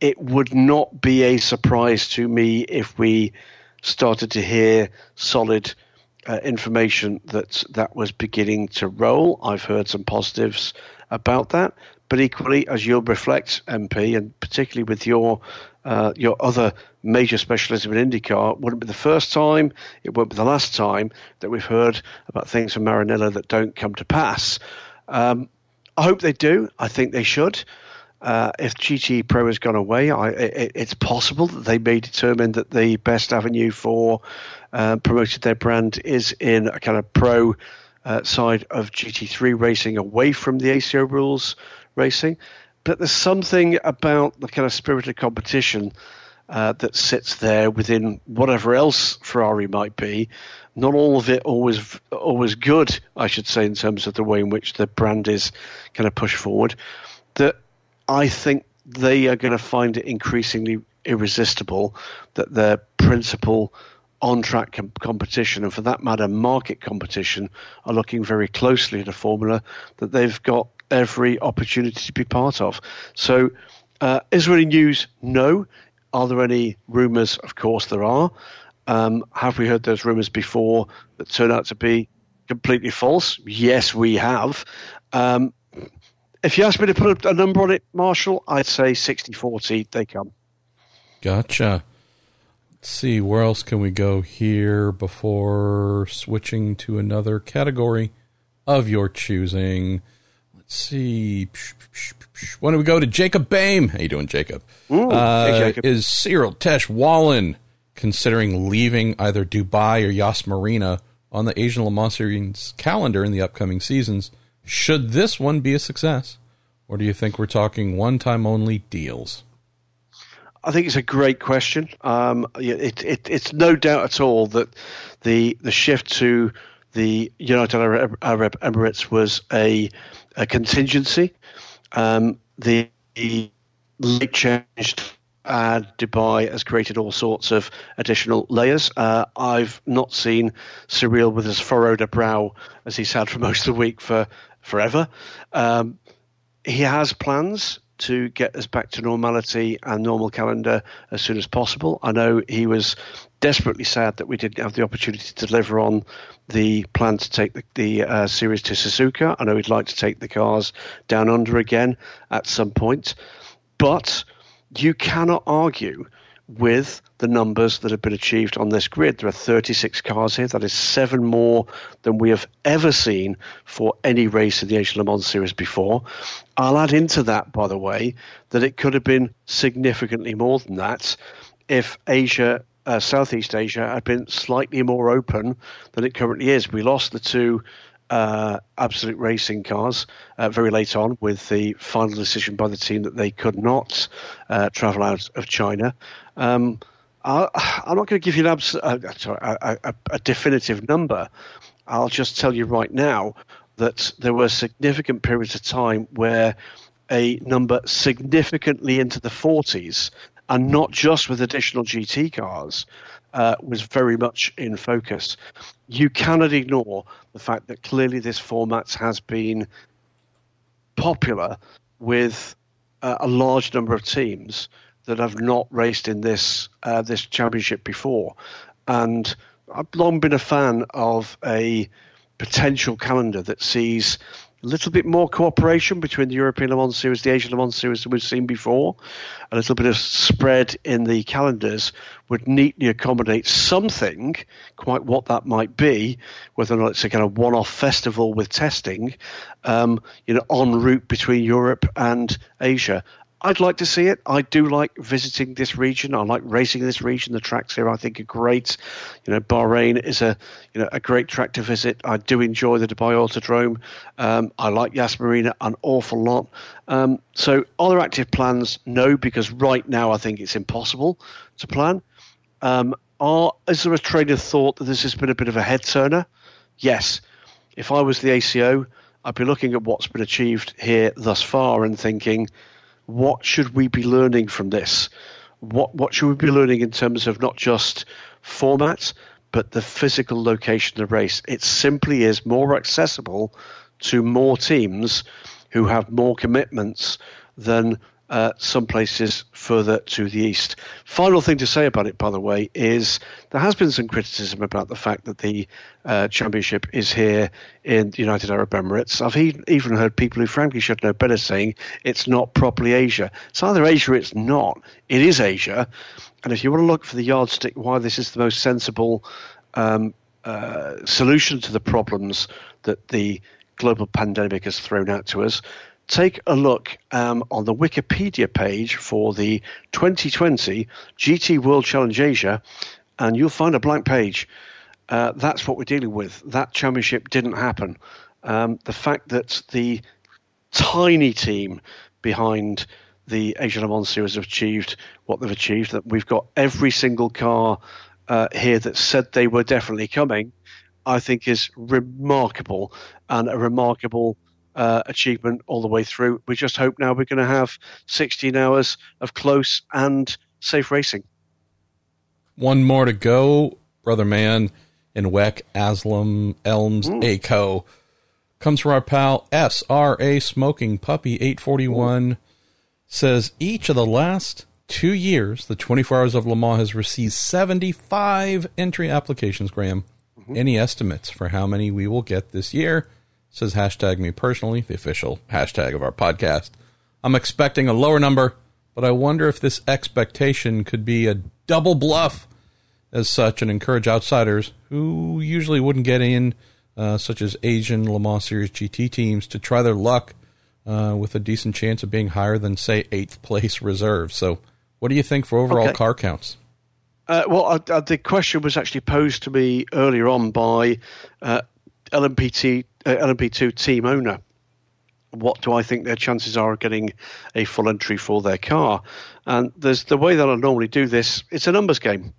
it would not be a surprise to me if we started to hear solid uh, information that that was beginning to roll. I've heard some positives about that, but equally, as you'll reflect, MP, and particularly with your uh, your other major specialism in IndyCar, wouldn't be the first time, it won't be the last time that we've heard about things from Maranello that don't come to pass. Um, I hope they do. I think they should. Uh, if GT Pro has gone away, I, it, it's possible that they may determine that the best avenue for uh, promoting their brand is in a kind of pro uh, side of GT3 racing away from the ACO rules racing. But there's something about the kind of spirit of competition uh, that sits there within whatever else Ferrari might be. Not all of it always always good, I should say, in terms of the way in which the brand is kind of pushed forward. That I think they are going to find it increasingly irresistible that their principal on track com- competition, and for that matter, market competition, are looking very closely at a formula that they've got every opportunity to be part of. So, uh, is there any news? No. Are there any rumours? Of course, there are. Um, have we heard those rumours before that turn out to be completely false? Yes, we have. Um, if you ask me to put a number on it, Marshall, I'd say 60 40, they come. Gotcha. Let's see, where else can we go here before switching to another category of your choosing? Let's see. Why don't we go to Jacob Bame? How you doing, Jacob? Ooh, uh, hey, Jacob. Is Cyril Tesh Wallen considering leaving either Dubai or Yas Marina on the Asian Le Mans Series calendar in the upcoming seasons? Should this one be a success? Or do you think we're talking one time only deals? I think it's a great question. Um, it, it, it's no doubt at all that the the shift to the United Arab, Emirates was a, a contingency. Um, the, late change uh, Dubai has created all sorts of additional layers. Uh, I've not seen Cyril with as furrowed a brow as he's had for most of the week for forever. Um, he has plans to get us back to normality and normal calendar as soon as possible. I know he was desperately sad that we didn't have the opportunity to deliver on the plan to take the, the uh, series to Suzuka. I know he'd like to take the cars down under again at some point, but you cannot argue with the numbers that have been achieved on this grid. There are 36 cars here. That is seven more than we have ever seen for any race in the Asian Le Mans Series before. I'll add into that, by the way, that it could have been significantly more than that if Asia, uh, Southeast Asia, had been slightly more open than it currently is. We lost the two uh, absolute racing cars uh, very late on with the final decision by the team that they could not uh, travel out of China. Um, I, am not going to give you an abs- uh, sorry, a, a, a definitive number. I'll just tell you right now that there were significant periods of time where a number significantly into the 40s, and not just with additional GT cars, uh, was very much in focus. You cannot ignore the fact that clearly this format has been popular with uh, a large number of teams that have not raced in this uh, this championship before, and I've long been a fan of a potential calendar that sees a little bit more cooperation between the European Le Mans Series, the Asian Le Mans Series that we've seen before. A little bit of spread in the calendars would neatly accommodate something, quite what that might be, whether or not it's a kind of one-off festival with testing, um, you know, en route between Europe and Asia. I'd like to see it. I do like visiting this region. I like racing this region. The tracks here, I think, are great. You know, Bahrain is a you know a great track to visit. I do enjoy the Dubai Autodrome. Um, I like Yas Marina an awful lot. Um, so, are there active plans? No, because right now I think it's impossible to plan. Um, are is there a train of thought that this has been a bit of a head turner? Yes. If I was the ACO, I'd be looking at what's been achieved here thus far and thinking what should we be learning from this? What what should we be learning in terms of not just format, but the physical location of the race? It simply is more accessible to more teams who have more commitments than uh, some places further to the east. Final thing to say about it, by the way, is there has been some criticism about the fact that the uh, championship is here in the United Arab Emirates. I've even heard people who frankly should know better saying it's not properly Asia. It's either Asia or it's not. It is Asia. And if you want to look for the yardstick why this is the most sensible um, uh, solution to the problems that the global pandemic has thrown out to us, take a look um, on the Wikipedia page for the 2020 GT World Challenge Asia, and you'll find a blank page. Uh, that's what we're dealing with. That championship didn't happen. Um, the fact that the tiny team behind the Asia Le Mans series have achieved what they've achieved, that we've got every single car uh, here that said they were definitely coming, I think is remarkable and a remarkable uh, achievement all the way through. We just hope now we're going to have 16 hours of close and safe racing. One more to go, brother man in WEC AsLMS ELMS mm. ACO comes from our pal SRA Smoking Puppy 841 says each of the last two years, the 24 Hours of Le Mans has received 75 entry applications, Graham. Mm-hmm. Any estimates for how many we will get this year? Says hashtag me personally, the official hashtag of our podcast. I'm expecting a lower number, but I wonder if this expectation could be a double bluff as such and encourage outsiders who usually wouldn't get in, uh, such as Asian Le Mans Series GT teams, to try their luck uh, with a decent chance of being higher than, say, eighth place reserve. So, what do you think for overall okay. car counts? Uh, well, uh, uh the question was actually posed to me earlier on by uh, LMPT, uh, LMP2 team owner. What do I think their chances are of getting a full entry for their car? And there's the way that I normally do this. It's a numbers game.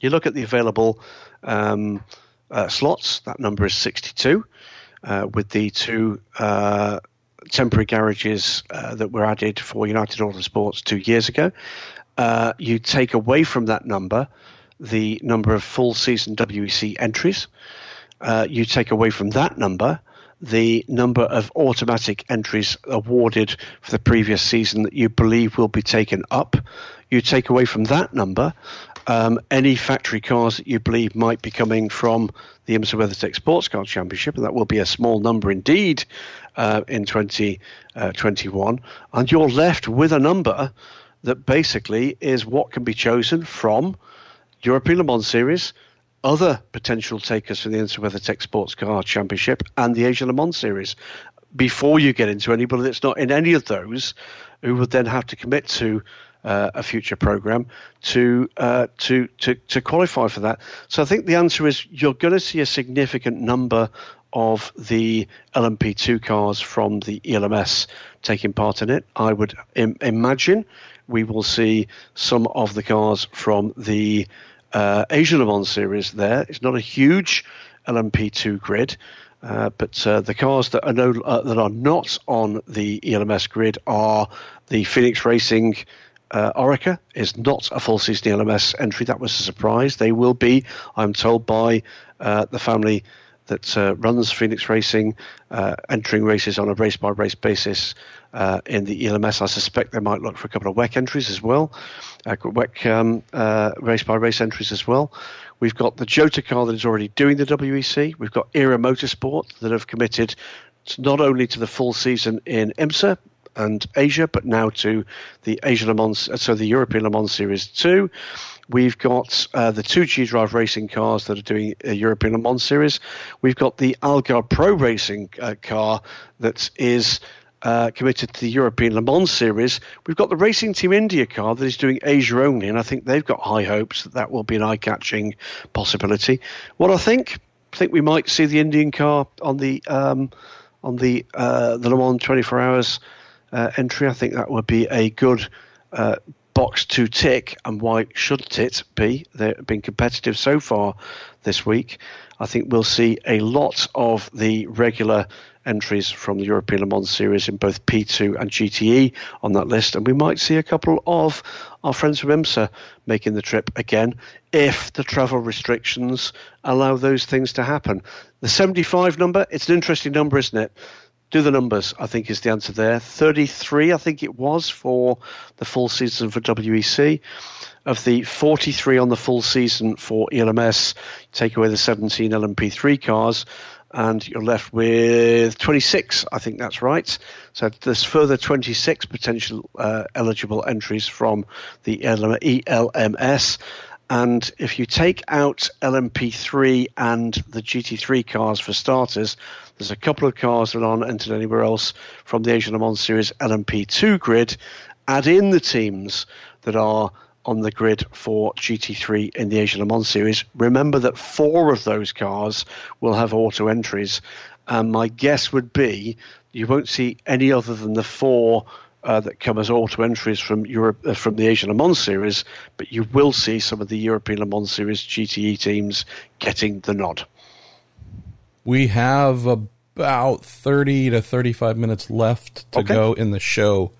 You look at the available um, uh, slots. That number is 62, with the two temporary garages uh, that were added for United Autosports two years ago. Uh, you take away from that number the number of full season WEC entries. Uh, you take away from that number the number of automatic entries awarded for the previous season that you believe will be taken up. You take away from that number um, any factory cars that you believe might be coming from the IMSA WeatherTech Sports Car Championship, and that will be a small number indeed uh, in 2021. Uh, and you're left with a number that basically is what can be chosen from European Le Mans Series, other potential takers for the IMSA WeatherTech Sports Car Championship, and the Asia Le Mans Series. Before you get into anybody that's not in any of those, who would then have to commit to uh, a future program to, uh, to to to qualify for that. So I think the answer is you're going to see a significant number of the LMP2 cars from the ELMS taking part in it. I would Im- imagine we will see some of the cars from the uh, Asian Le Mans series there. It's not a huge LMP2 grid. Uh, but uh, the cars that are no, uh, that are not on the ELMS grid are the Phoenix Racing uh, Oreca is not a full season LMS entry. That was a surprise. They will be, I'm told, by uh, the family that uh, runs Phoenix Racing, uh, entering races on a race by race basis uh, in the ELMS. I suspect they might look for a couple of WEC entries as well, uh, WEC um, uh, race by race entries as well. We've got the Jota car that is already doing the WEC. We've got Era Motorsport that have committed not only to the full season in IMSA, and Asia, but now to the Asia Le Mans, uh, so the European Le Mans Series 2. We've got uh, the two G Drive racing cars that are doing a European Le Mans Series. We've got the Algarve Pro Racing uh, car that is uh, committed to the European Le Mans Series. We've got the Racing Team India car that is doing Asia only, and I think they've got high hopes that that will be an eye-catching possibility. What I think, I think we might see the Indian car on the um, on the uh, the Le Mans 24 Hours uh, entry. I think that would be a good uh, box to tick. And why shouldn't it be? They've been competitive so far this week. I think we'll see a lot of the regular entries from the European Le Mans series in both P2 and GTE on that list, and we might see a couple of our friends from IMSA making the trip again if the travel restrictions allow those things to happen. The 75 number, it's an interesting number, isn't it? do the numbers, I think is the answer there. 33, I think it was, for the full season for WEC. Of the 43 on the full season for ELMS, take away the 17 LMP3 cars, and you're left with 26. I think that's right. So there's further 26 potential uh, eligible entries from the ELMS. And if you take out LMP3 and the GT3 cars for starters, there's a couple of cars that aren't entered anywhere else from the Asian Le Mans Series LMP2 grid. Add in the teams that are on the grid for GT3 in the Asian Le Mans Series. Remember that four of those cars will have auto entries. And my guess would be you won't see any other than the four uh, that come as auto entries from Europe uh, from the Asian Le Mans series, but you will see some of the European Le Mans series GTE teams getting the nod. We have about 30 to 35 minutes left to okay. go in the show.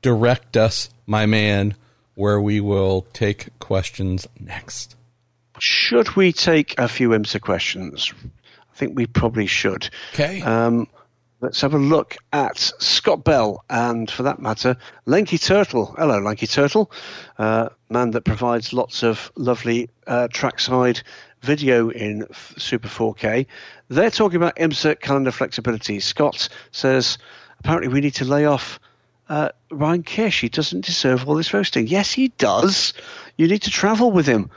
Direct us, my man, where we will take questions next. Should we take a few IMSA questions? I think we probably should. Okay. Um, let's have a look at Scott Bell and, for that matter, Lanky Turtle. Hello, Lanky Turtle, uh, man that provides lots of lovely uh, trackside video in Super 4K. They're talking about IMSA calendar flexibility. Scott says apparently we need to lay off uh, Ryan Kish. He doesn't deserve all this roasting. Yes, he does. You need to travel with him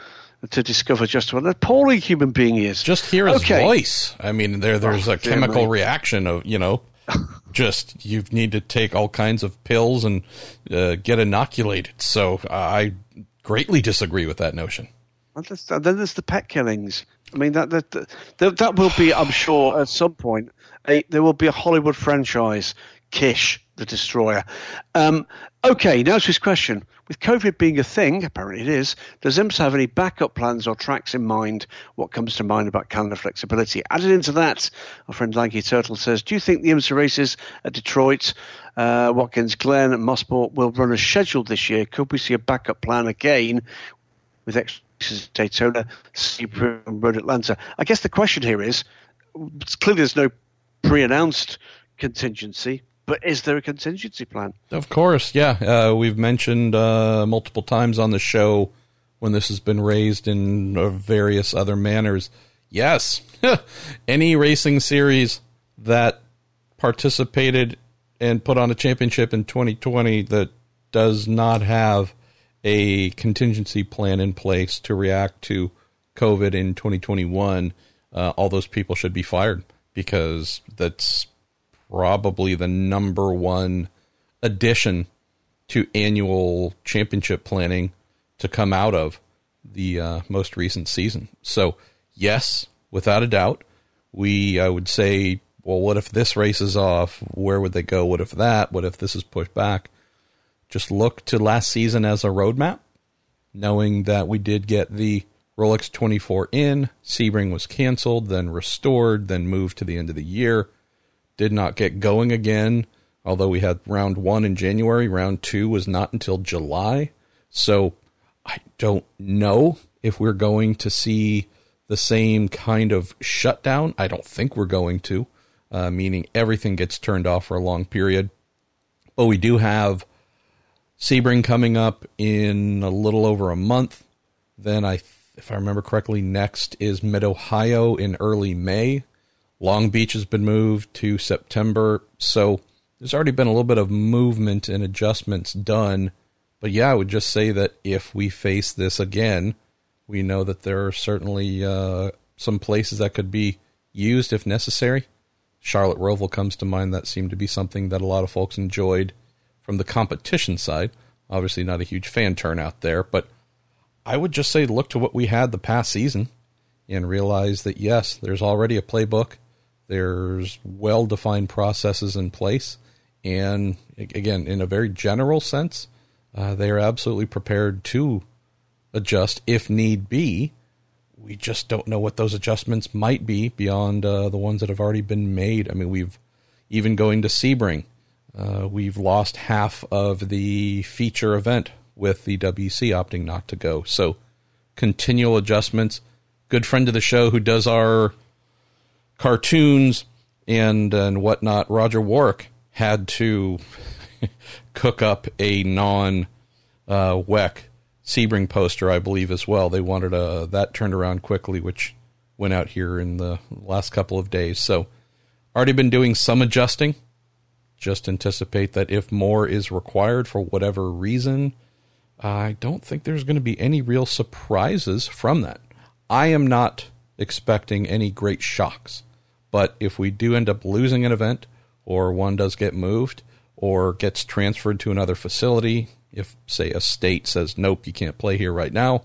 to discover just what an appalling human being he is. Just hear his okay. voice. I mean, there there's oh, a chemical me. reaction of you know, just you need to take all kinds of pills and uh, get inoculated. So I greatly disagree with that notion. And then there's the pet killings. I mean that that that, that will be, I'm sure, at some point, a, there will be a Hollywood franchise, Kish the Destroyer. Um, okay, now to his question. With COVID being a thing, apparently it is, does IMSA have any backup plans or tracks in mind? What comes to mind about calendar flexibility? Added into that, our friend Lanky Turtle says, Do you think the IMSA races at Detroit, uh, Watkins Glen, and Mosport will run as scheduled this year? Could we see a backup plan again with extras Daytona, Sebring, Road Atlanta? I guess the question here is clearly there's no pre announced contingency but is there a contingency plan? Of course, yeah. Uh, we've mentioned uh, multiple times on the show when this has been raised in uh, various other manners. Yes, any racing series that participated and put on a championship in 2020 that does not have a contingency plan in place to react to COVID in 2021, uh, all those people should be fired because that's probably the number one addition to annual championship planning to come out of the uh, most recent season. So, yes, without a doubt, we I would say, well, what if this race is off? Where would they go? What if that? What if this is pushed back? Just look to last season as a roadmap, knowing that we did get the Rolex 24 in, Sebring was canceled, then restored, then moved to the end of the year did not get going again. Although we had round one in January, round two was not until July. So I don't know if we're going to see the same kind of shutdown. I don't think we're going to, uh, meaning everything gets turned off for a long period. But we do have Sebring coming up in a little over a month. Then I, if I remember correctly, next is Mid Ohio in early May. Long Beach has been moved to September. So there's already been a little bit of movement and adjustments done. But yeah, I would just say that if we face this again, we know that there are certainly uh, some places that could be used if necessary. Charlotte Roval comes to mind. That seemed to be something that a lot of folks enjoyed from the competition side. Obviously, not a huge fan turnout there, but I would just say look to what we had the past season and realize that yes, there's already a playbook. There's well defined processes in place. And again, in a very general sense, uh, they are absolutely prepared to adjust if need be. We just don't know what those adjustments might be beyond uh, the ones that have already been made. I mean, we've even going to Sebring, uh, we've lost half of the feature event with the WC opting not to go. So, continual adjustments. Good friend of the show who does our cartoons and and whatnot, Roger Warwick had to cook up a non uh, Sebring poster, I believe, as well. They wanted a, uh, that turned around quickly, which went out here in the last couple of days. So, already been doing some adjusting. Just anticipate that if more is required for whatever reason, I don't think there's going to be any real surprises from that. I am not expecting any great shocks. But if we do end up losing an event, or one does get moved, or gets transferred to another facility, if, say, a state says, nope, you can't play here right now,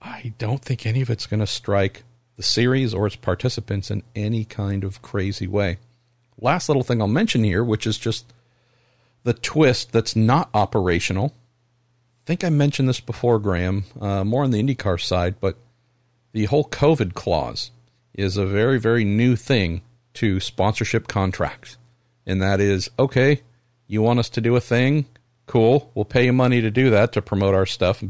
I don't think any of it's going to strike the series or its participants in any kind of crazy way. Last little thing I'll mention here, which is just the twist that's not operational. I think I mentioned this before, Graham, uh, more on the IndyCar side, but the whole COVID clause is a very, very new thing to sponsorship contracts. And that is okay, you want us to do a thing? Cool. We'll pay you money to do that to promote our stuff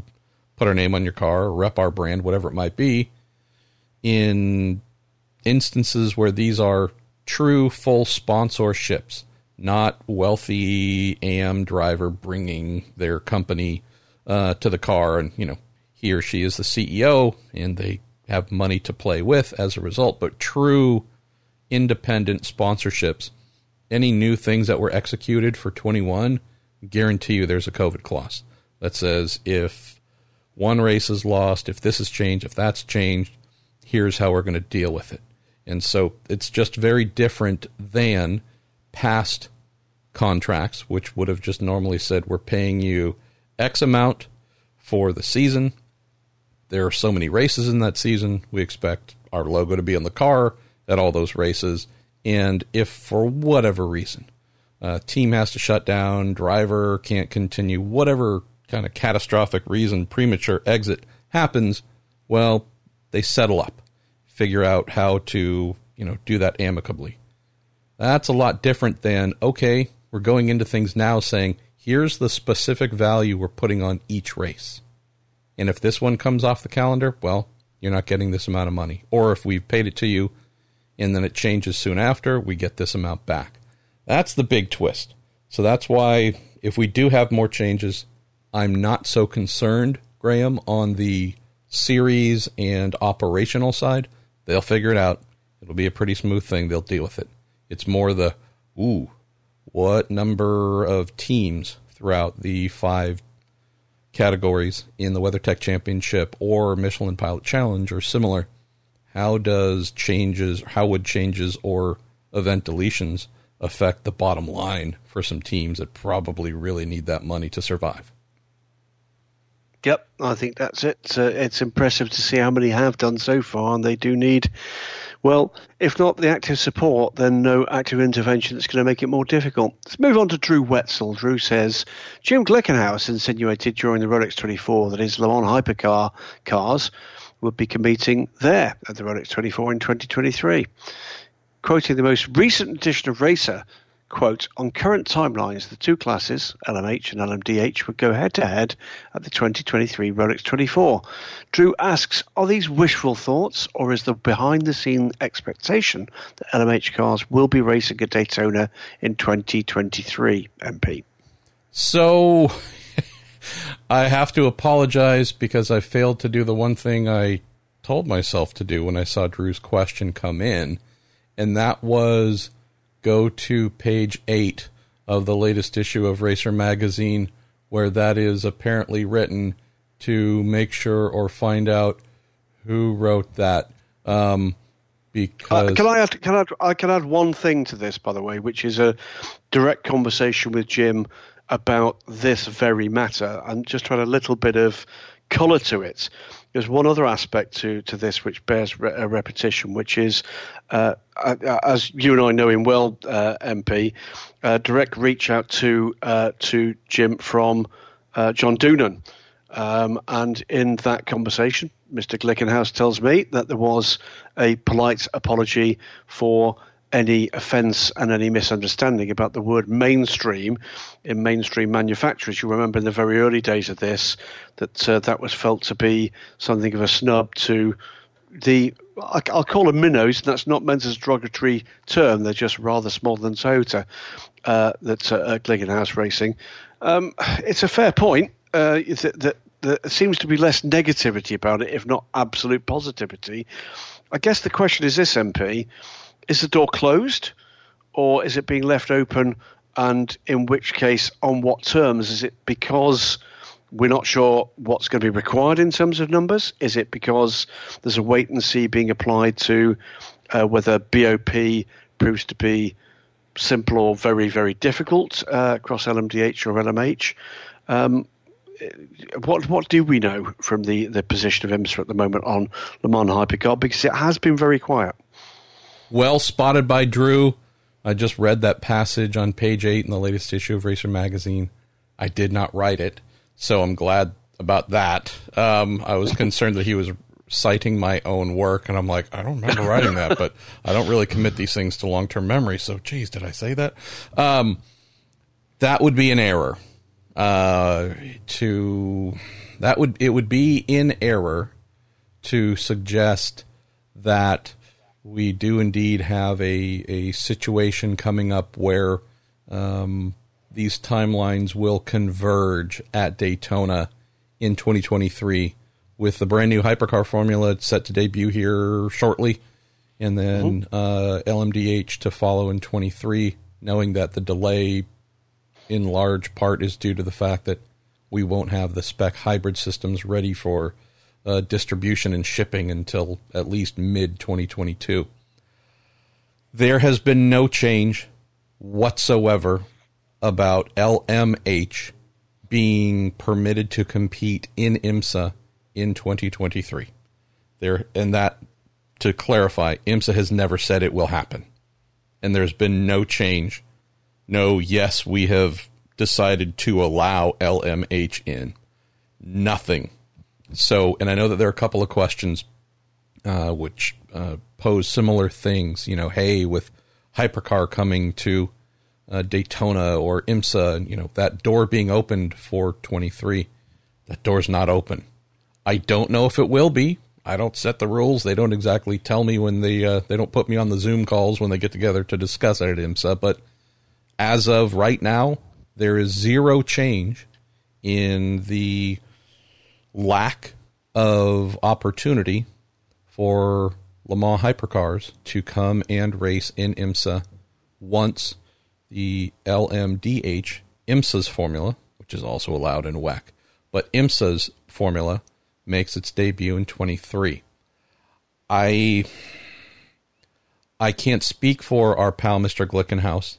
put our name on your car rep our brand, whatever it might be. In instances where these are true full sponsorships, not wealthy AM driver bringing their company uh, to the car and, you know, he or she is the CEO and they have money to play with as a result, but true independent sponsorships, any new things that were executed for 21, guarantee you there's a COVID clause that says if one race is lost, if this has changed, if that's changed, here's how we're going to deal with it. And so it's just very different than past contracts, which would have just normally said we're paying you X amount for the season there are so many races in that season. We expect our logo to be on the car at all those races. And if for whatever reason, a team has to shut down, driver can't continue, whatever kind of catastrophic reason, premature exit happens, well, they settle up, figure out how to, you know, do that amicably. That's a lot different than, okay, we're going into things now saying, here's the specific value we're putting on each race. And if this one comes off the calendar, well, you're not getting this amount of money. Or if we've paid it to you and then it changes soon after, we get this amount back. That's the big twist. So that's why if we do have more changes, I'm not so concerned, Graham, on the series and operational side. They'll figure it out. It'll be a pretty smooth thing. They'll deal with it. It's more the, ooh, what number of teams throughout the five categories in the WeatherTech Championship or Michelin Pilot Challenge or similar, how does changes, how would changes or event deletions affect the bottom line for some teams that probably really need that money to survive? Yep, I think that's it. It's impressive to see how many have done so far, and they do need well, if not the active support, then no active intervention that's going to make it more difficult. Let's move on to Drew Wetzel. Drew says Jim Glickenhaus insinuated during the Rolex 24 that his Le Mans hypercar cars would be competing there at the Rolex 24 in 2023. Quoting the most recent edition of Racer, quote, on current timelines, the two classes, LMH and LMDH, would go head to head at the 2023 Rolex 24. Drew asks, are these wishful thoughts or is the behind the scene expectation that LMH cars will be racing at Daytona in 2023, MP? So I have to apologize because I failed to do the one thing I told myself to do when I saw Drew's question come in, and that was go to page eight of the latest issue of Racer Magazine, where that is apparently written to make sure or find out who wrote that. Um, because uh, can I add, can I, I can add one thing to this, by the way, which is a direct conversation with Jim about this very matter, and just to add a little bit of colour to it. There's one other aspect to, to this which bears re- a repetition, which is, uh, as you and I know him well, uh, MP, uh, direct reach out to uh, to Jim from uh, John Doonan. Um, and in that conversation, Mr. Glickenhaus tells me that there was a polite apology for any offence and any misunderstanding about the word mainstream in mainstream manufacturers. You remember in the very early days of this that uh, that was felt to be something of a snub to the I'll call them minnows, and that's not meant as a derogatory term. They're just rather smaller than Toyota. Uh, that's uh, Glickenhaus Racing. Um, it's a fair point. Uh, that, that there seems to be less negativity about it, if not absolute positivity. I guess the question is this, MP: is the door closed or is it being left open? And in which case, on what terms? Is it because we're not sure what's going to be required in terms of numbers. Is it because there's a wait and see being applied to uh, whether BOP proves to be simple or very, very difficult uh, across LMDH or LMH? Um, what what do we know from the, the position of IMSA at the moment on Le Mans Hypercar? Because it has been very quiet. Well spotted by Drew. I just read that passage on page eight in the latest issue of Racer Magazine. I did not write it, so I'm glad about that. Um, I was concerned that he was citing my own work, and I'm like, I don't remember writing that, but I don't really commit these things to long term memory. So, geez, did I say that? Um, that would be an error. Uh, to that would it would be in error to suggest that we do indeed have a a situation coming up where um, these timelines will converge at Daytona in 2023 with the brand new hypercar formula set to debut here shortly and then mm-hmm. uh, LMDH to follow in 23 knowing that the delay in large part is due to the fact that we won't have the spec hybrid systems ready for uh, distribution and shipping until at least mid 2022. There has been no change whatsoever about LMH being permitted to compete in IMSA in 2023. There and that to clarify, IMSA has never said it will happen. And there's been no change no, yes, we have decided to allow LMH in. Nothing. So, and I know that there are a couple of questions uh, which uh, pose similar things. You know, hey, with Hypercar coming to uh, Daytona or IMSA, you know, that door being opened for 23, that door's not open. I don't know if it will be. I don't set the rules. They don't exactly tell me when they uh, they don't put me on the Zoom calls when they get together to discuss it at IMSA, but as of right now, there is zero change in the lack of opportunity for Le Mans hypercars to come and race in IMSA once the LMDH IMSA's formula, which is also allowed in WEC, but IMSA's formula makes its debut in 23. I I can't speak for our pal Mr. Glickenhaus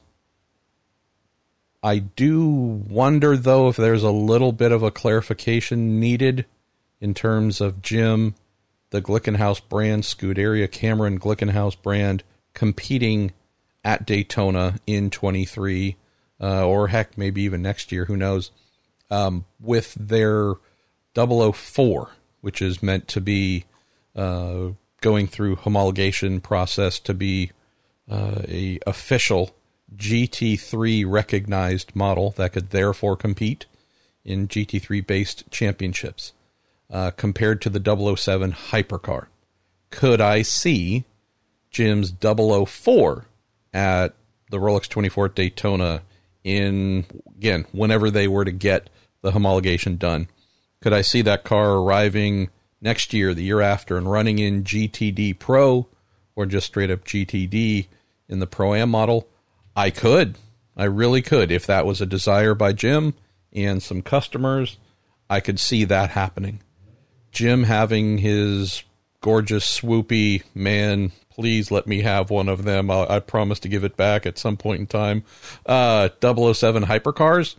I do wonder, though, if there's a little bit of a clarification needed in terms of Jim, the Glickenhaus brand, Scuderia Cameron Glickenhaus brand, competing at Daytona in 23, uh, or heck, maybe even next year, who knows, um, with their 004, which is meant to be uh, going through homologation process to be uh, a official GT3 recognized model that could therefore compete in GT3 based championships uh, compared to the 007 hypercar. Could I see Jim's 004 at the Rolex 24 Daytona in, again, whenever they were to get the homologation done? Could I see that car arriving next year, the year after, and running in GTD Pro or just straight up GTD in the Pro Am model? I could. I really could. If that was a desire by Jim and some customers, I could see that happening. Jim having his gorgeous, swoopy man, please let me have one of them. I, I promise to give it back at some point in time. Uh, 007 hypercars.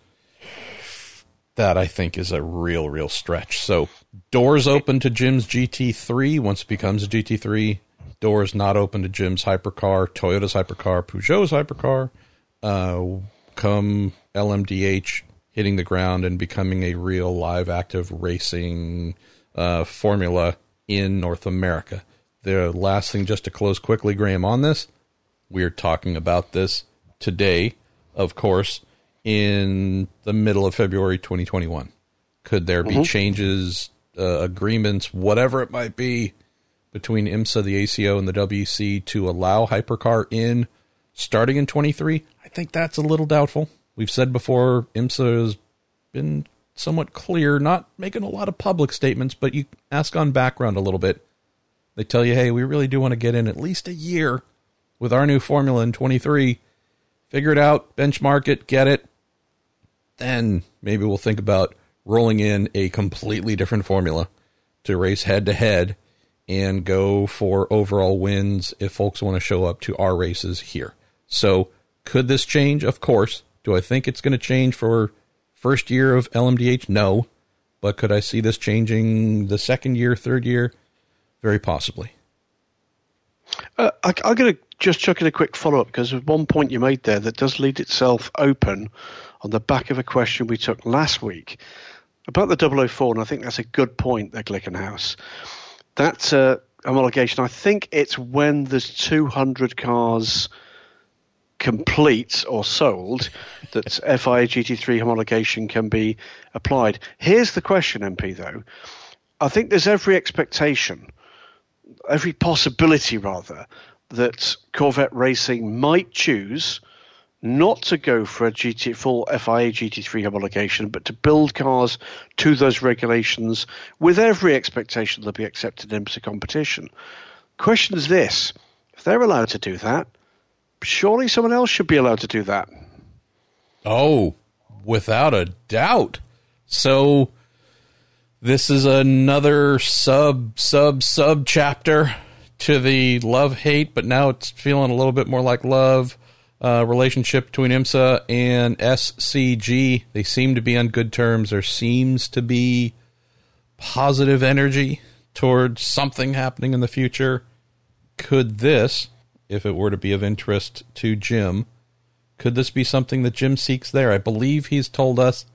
That I think is a real, real stretch. So doors open to Jim's GT3 once it becomes a GT3 doors not open to Jim's hypercar, Toyota's hypercar, Peugeot's hypercar, uh, come LMDH hitting the ground and becoming a real live active racing uh, formula in North America. The last thing, just to close quickly, Graham, on this, we're talking about this today, of course, in the middle of February 2021. Could there be mm-hmm. changes, uh, agreements, whatever it might be? Between IMSA, the ACO, and the WEC to allow hypercar in starting in 23, I think that's a little doubtful. We've said before, IMSA has been somewhat clear, not making a lot of public statements, but you ask on background a little bit. They tell you, hey, we really do want to get in at least a year with our new formula in 23. Figure it out, benchmark it, get it. Then maybe we'll think about rolling in a completely different formula to race head to head and go for overall wins if folks want to show up to our races here. So, could this change? Of course. Do I think it's going to change for first year of LMDH? No. But could I see this changing the second year, third year? Very possibly. Uh, I, I'm going to just chuck in a quick follow up because there's one point you made there that does lead itself open on the back of a question we took last week about the 004, and I think that's a good point there, Glickenhaus. That uh, homologation, I think it's when there's 200 cars complete or sold that FIA GT3 homologation can be applied. Here's the question, MP, though. I think there's every expectation, every possibility rather, that Corvette Racing might choose not to go for a GT full FIA GT3 homologation, but to build cars to those regulations with every expectation they'll be accepted into competition. Question is this: if they're allowed to do that, surely someone else should be allowed to do that. Oh, without a doubt. So this is another sub sub sub chapter to the love hate, but now it's feeling a little bit more like love uh, relationship between IMSA and SCG. They seem to be on good terms. There seems to be positive energy towards something happening in the future. Could this, if it were to be of interest to Jim, could this be something that Jim seeks there? I believe he's told us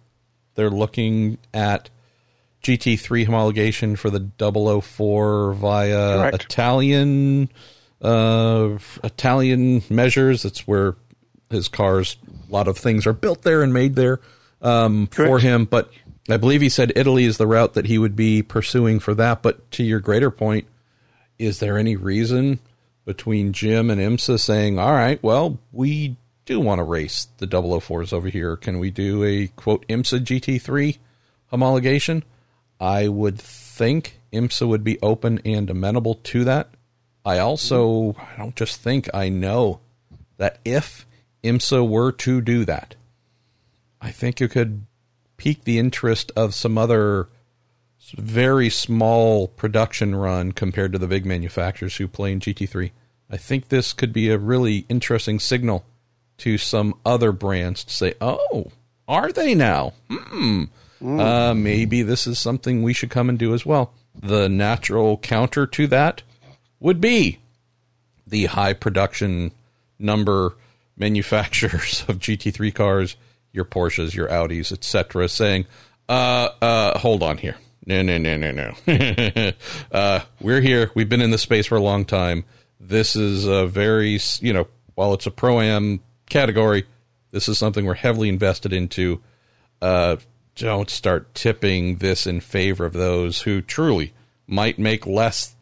they're looking at GT3 homologation for the 004 via Correct. Italian uh, Italian measures. That's where his cars, a lot of things are built there and made there um, for him. But I believe he said Italy is the route that he would be pursuing for that. But to your greater point, is there any reason between Jim and IMSA saying, all right, well, we do want to race the 004s over here. Can we do a quote IMSA GT3 homologation? I would think IMSA would be open and amenable to that. I also, I don't just think, I know that if IMSA were to do that, I think it could pique the interest of some other very small production run compared to the big manufacturers who play in GT3. I think this could be a really interesting signal to some other brands to say, oh, are they now? Hmm. Mm. Uh, maybe this is something we should come and do as well. The natural counter to that would be the high production number manufacturers of GT3 cars, your Porsches, your Audis, etc., saying, uh, uh, hold on here. No, no, no, no, no. uh, we're here. We've been in this space for a long time. This is a very, you know, while it's a pro am category, this is something we're heavily invested into. Uh, don't start tipping this in favor of those who truly might make less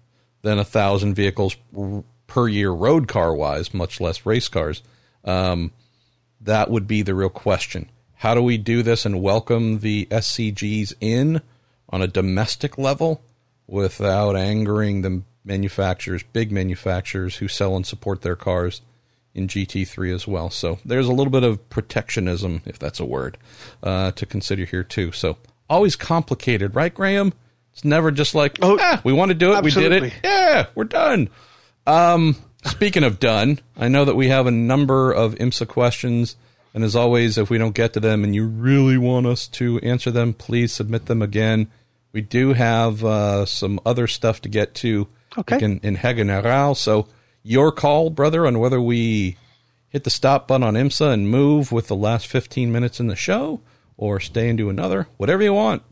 than a thousand vehicles per year road car wise, much less race cars. Um, that would be the real question. How do we do this and welcome the SCGs in on a domestic level without angering the manufacturers, big manufacturers who sell and support their cars in GT3 as well? So there's a little bit of protectionism, if that's a word, uh, to consider here too. So always complicated, right, Graham? It's never just like, oh, ah, we want to do it, absolutely. we did it, yeah, we're done. Um, speaking of done, I know that we have a number of IMSA questions, and as always, if we don't get to them and you really want us to answer them, please submit them again. We do have uh, some other stuff to get to okay. in, in General, so your call, brother, on whether we hit the stop button on IMSA and move with the last 15 minutes in the show or stay and do another, whatever you want.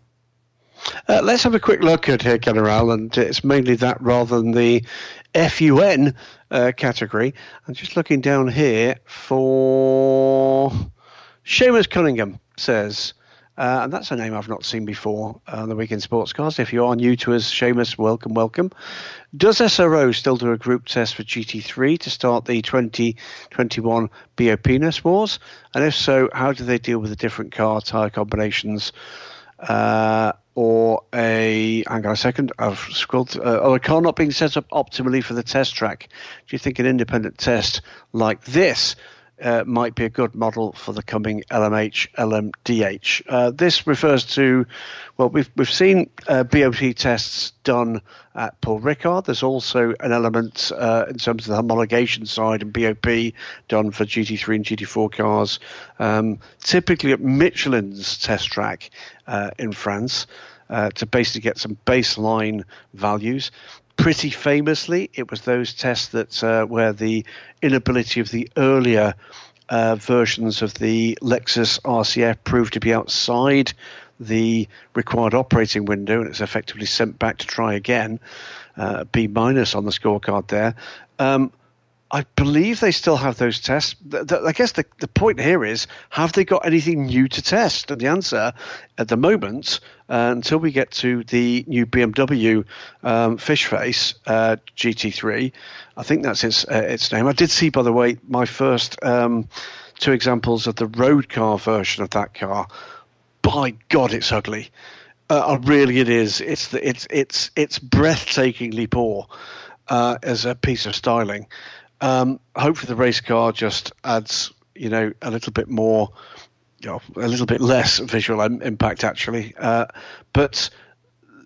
Uh, let's have a quick look at here, General, and it's mainly that rather than the FUN uh, category. I'm just looking down here for Seamus Cunningham says, uh, and that's a name I've not seen before on the Week in Sports Cars. If you are new to us, Seamus, welcome, welcome. Does SRO still do a group test for GT3 to start the 2021 BOP Wars? And if so, how do they deal with the different car tyre combinations? Uh, or a hang on a second, I've scrolled, uh, or a car not being set up optimally for the test track. Do you think an independent test like this uh, might be a good model for the coming LMH LMDH. Uh, this refers to, well, we've we've seen uh, BOP tests done at Paul Ricard. There's also an element uh, in terms of the homologation side and BOP done for GT3 and GT4 cars, um, typically at Michelin's test track uh, in France. Uh, to basically get some baseline values pretty famously, it was those tests that uh, where the inability of the earlier uh, versions of the Lexus RCF proved to be outside the required operating window, and it's effectively sent back to try again. Uh, B minus on the scorecard there. Um, I believe they still have those tests. The, the, I guess the, the point here is have they got anything new to test? And the answer at the moment, uh, until we get to the new BMW um, fish face uh, GT3, I think that's its, uh, its name. I did see, by the way, my first um, two examples of the road car version of that car. By God, it's ugly. Uh, really, it is. It's the, it's it's it's breathtakingly poor uh, as a piece of styling. Um, hopefully, the race car just adds, you know, a little bit more, you know, a little bit less visual impact actually. Uh, but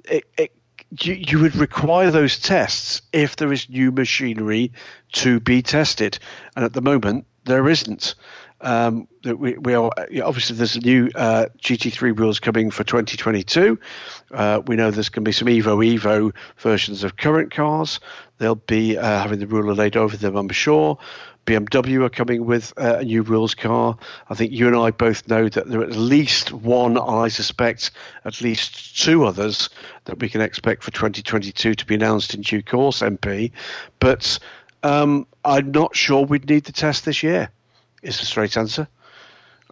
it, it you, you, would require those tests if there is new machinery to be tested, and at the moment there isn't. Um, we, we, are obviously there's a new uh, GT3 wheels coming for 2022. Uh, we know there's going to be some Evo Evo versions of current cars. They'll be uh, having the ruler laid over them, I'm sure. BMW are coming with uh, a new rules car. I think you and I both know that there are at least one, I suspect at least two others that we can expect for 2022 to be announced in due course, MP. But um, I'm not sure we'd need the test this year is the straight answer.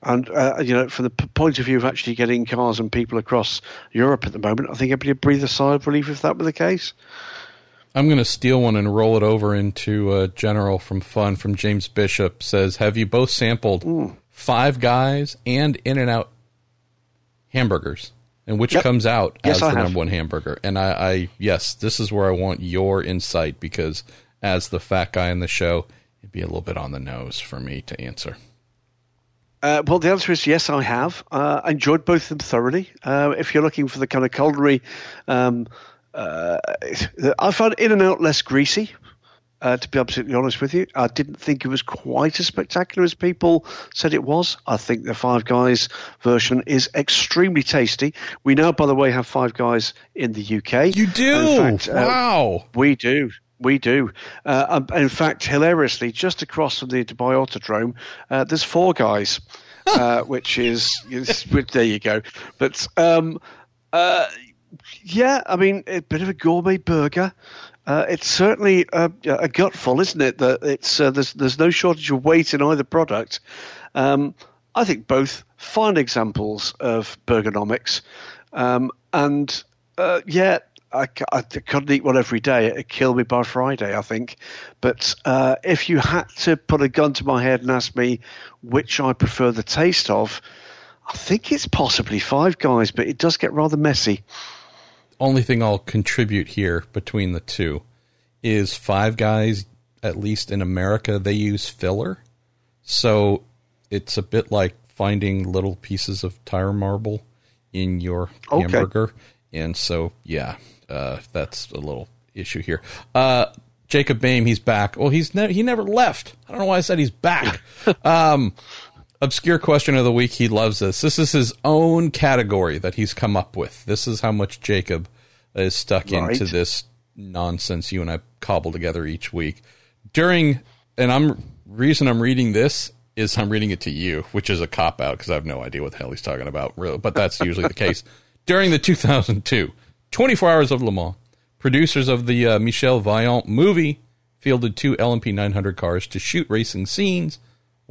And uh, you know, from the p- point of view of actually getting cars and people across Europe at the moment, I think everybody would breathe a sigh of relief if that were the case. I'm going to steal one and roll it over into a general from Fun from James Bishop. Says, "Have you both sampled mm. Five Guys and In and Out hamburgers, and which yep. comes out yes, as I the have. number one hamburger?" And I, I, yes, this is where I want your insight because as the fat guy in the show, it'd be a little bit on the nose for me to answer. Uh, well, the answer is yes, I have. Uh, I enjoyed both of them thoroughly. Uh, if you're looking for the kind of culinary, um, uh, I found In and Out less greasy. Uh, to be absolutely honest with you, I didn't think it was quite as spectacular as people said it was. I think the Five Guys version is extremely tasty. We now, by the way, have Five Guys in the UK. You do? Fact, uh, wow. we do. We do. Uh, um, in fact, hilariously, just across from the Dubai Autodrome, uh, there's four guys, uh, which is, is there you go. But um, uh, yeah, I mean, a bit of a gourmet burger. Uh, it's certainly a, a, gutful, isn't it? That it's uh, there's there's no shortage of weight in either product. Um, I think both fine examples of Burgernomics, um, and yeah, I, I couldn't eat one every day. It'd kill me by Friday, I think. But uh, if you had to put a gun to my head and ask me which I prefer the taste of, I think it's possibly Five Guys, but it does get rather messy. Only thing I'll contribute here between the two is Five Guys, at least in America, they use filler. So it's a bit like finding little pieces of tire marble in your okay. hamburger. And so, yeah, uh, that's a little issue here. Uh, Jacob Bain, he's back. Well, he's ne- he never left. I don't know why I said he's back. um, obscure question of the week. He loves this. This is his own category that he's come up with. This is how much Jacob is stuck right. into this nonsense you and I cobble together each week. During, and I'm reason I'm reading this is I'm reading it to you, which is a cop out because I have no idea what the hell he's talking about. Really, but that's usually the case. During the 2002 24 Hours of Le Mans. Producers of the uh, Michel Vaillant movie fielded two LMP 900 cars to shoot racing scenes.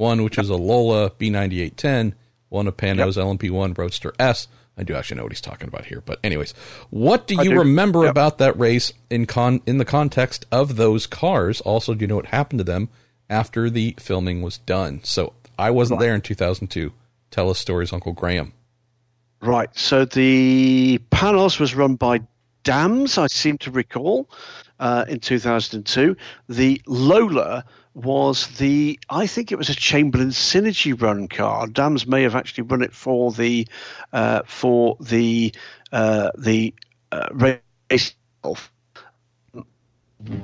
One, which is a Lola B9810, one of Panoz's yep. LMP1 Roadster S. I do actually know what he's talking about here, but anyways, what do you do. remember yep. about that race in con in the context of those cars? Also, do you know what happened to them after the filming was done? So I wasn't there in 2002. Tell us stories, Uncle Graham. Right. So the Panoz was run by Dams, I seem to recall. uh, in 2002. The Lola was the, I think it was a Chamberlain Synergy run car. Dams may have actually run it for the, uh, for the, uh, the uh, race.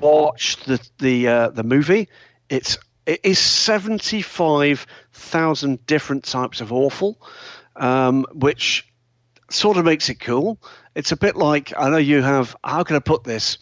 Watch the the uh, the movie. It's it is seventy five thousand different types of awful, um, which sort of makes it cool. It's a bit like I know you have. How can I put this?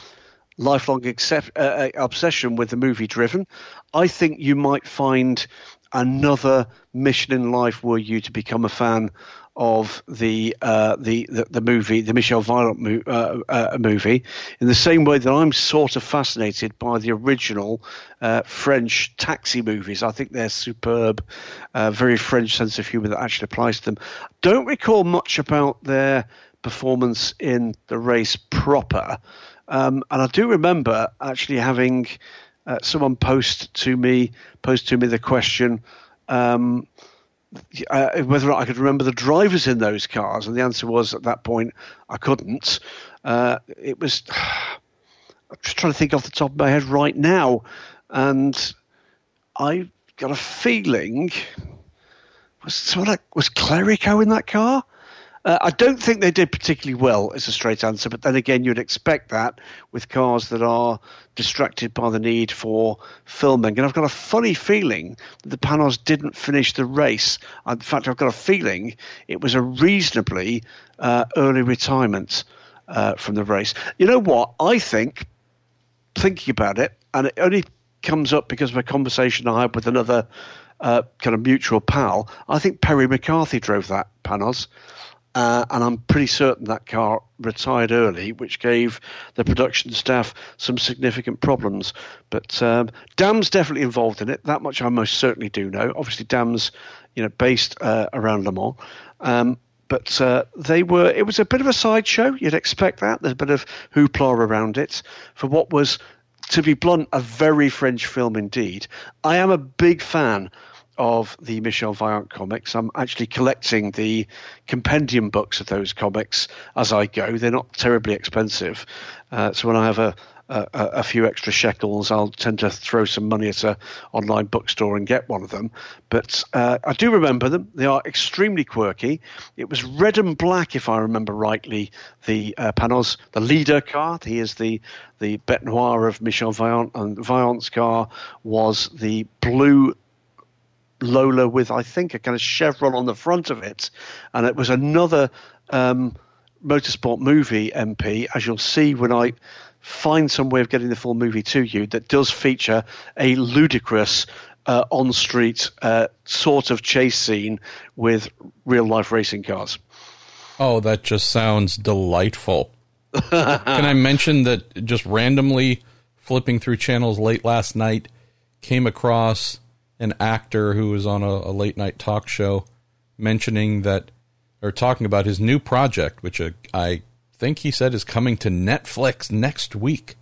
Lifelong accept, uh, uh, obsession with the movie Driven. I think you might find another mission in life were you to become a fan of the, uh, the, the the movie, the Michel Vaillant mo- uh, uh, movie, in the same way that I'm sort of fascinated by the original uh, French taxi movies. I think they're superb, uh, very French sense of humour that actually applies to them. Don't recall much about their performance in the race proper, um, and I do remember actually having uh, someone post to me post to me the question. Um, uh, whether or not I could remember the drivers in those cars, and the answer was at that point I couldn't. Uh, it was. I'm just trying to think off the top of my head right now, and I got a feeling was sort of was Clerico in that car. Uh, I don't think they did particularly well, is a straight answer. But then again, you'd expect that with cars that are distracted by the need for filming. And I've got a funny feeling that the Panoz didn't finish the race. In fact, I've got a feeling it was a reasonably uh, early retirement uh, from the race. You know what? I think, thinking about it, and it only comes up because of a conversation I had with another uh, kind of mutual pal. I think Perry McCarthy drove that Panoz. Uh, and I'm pretty certain that car retired early, which gave the production staff some significant problems. But um, Dam's definitely involved in it. That much I most certainly do know. Obviously, Dam's you know based uh, around Le Mans. Um, but uh, they were. It was a bit of a sideshow. You'd expect that. There's a bit of hoopla around it for what was, to be blunt, a very French film indeed. I am a big fan of the Michel Vaillant comics. I'm actually collecting the compendium books of those comics as I go. They're not terribly expensive, uh, so when I have a, a, a few extra shekels, I'll tend to throw some money at an online bookstore and get one of them. But uh, I do remember them. They are extremely quirky. It was red and black, if I remember rightly. The uh, Panoz, the leader car. He is the the bête noire of Michel Vaillant, and Vaillant's car was the blue Lola with, I think, a kind of chevron on the front of it. And it was another um, motorsport movie MP, as you'll see when I find some way of getting the full movie to you, that does feature a ludicrous uh, on street uh, sort of chase scene with real life racing cars. Oh, that just sounds delightful. Can I mention that just randomly flipping through channels late last night came across an actor who was on a, a late night talk show mentioning that or talking about his new project, which uh, I think he said is coming to Netflix next week.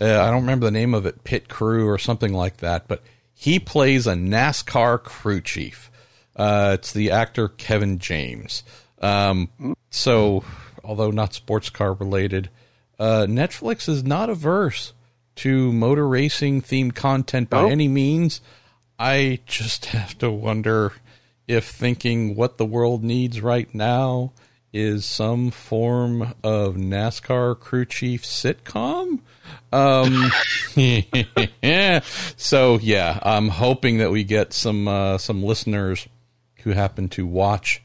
Uh, I don't remember the name of it, Pit Crew or something like that, but he plays a NASCAR crew chief. Uh, it's the actor Kevin James. Um, so, although not sports car related, uh, Netflix is not averse to motor racing themed content by any means. I just have to wonder if thinking what the world needs right now is some form of NASCAR crew chief sitcom. Um, yeah. So yeah, I'm hoping that we get some uh, some listeners who happen to watch.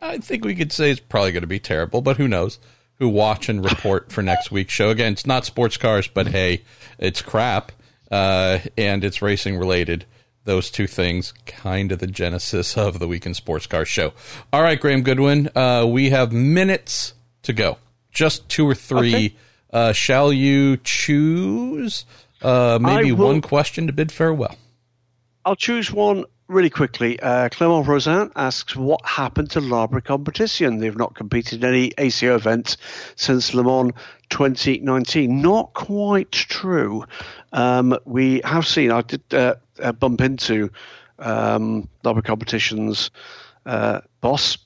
I think we could say it's probably going to be terrible, but who knows? Who watch and report for next week's show? Again, it's not sports cars, but hey, it's crap, uh, and it's racing related those two things kind of the genesis of the Weekend Sports Car Show. All right, Graham Goodwin, uh, we have minutes to go, just two or three. Okay. Uh, shall you choose uh, maybe will, one question to bid farewell? I'll choose one really quickly. Uh, Clement Rosin asks, what happened to L'Arbre Competition? They've not competed in any ACO events since Le Mans 2019. Not quite true. Um, we have seen, I did uh, uh, bump into um, L'Arbre Competition's uh, boss,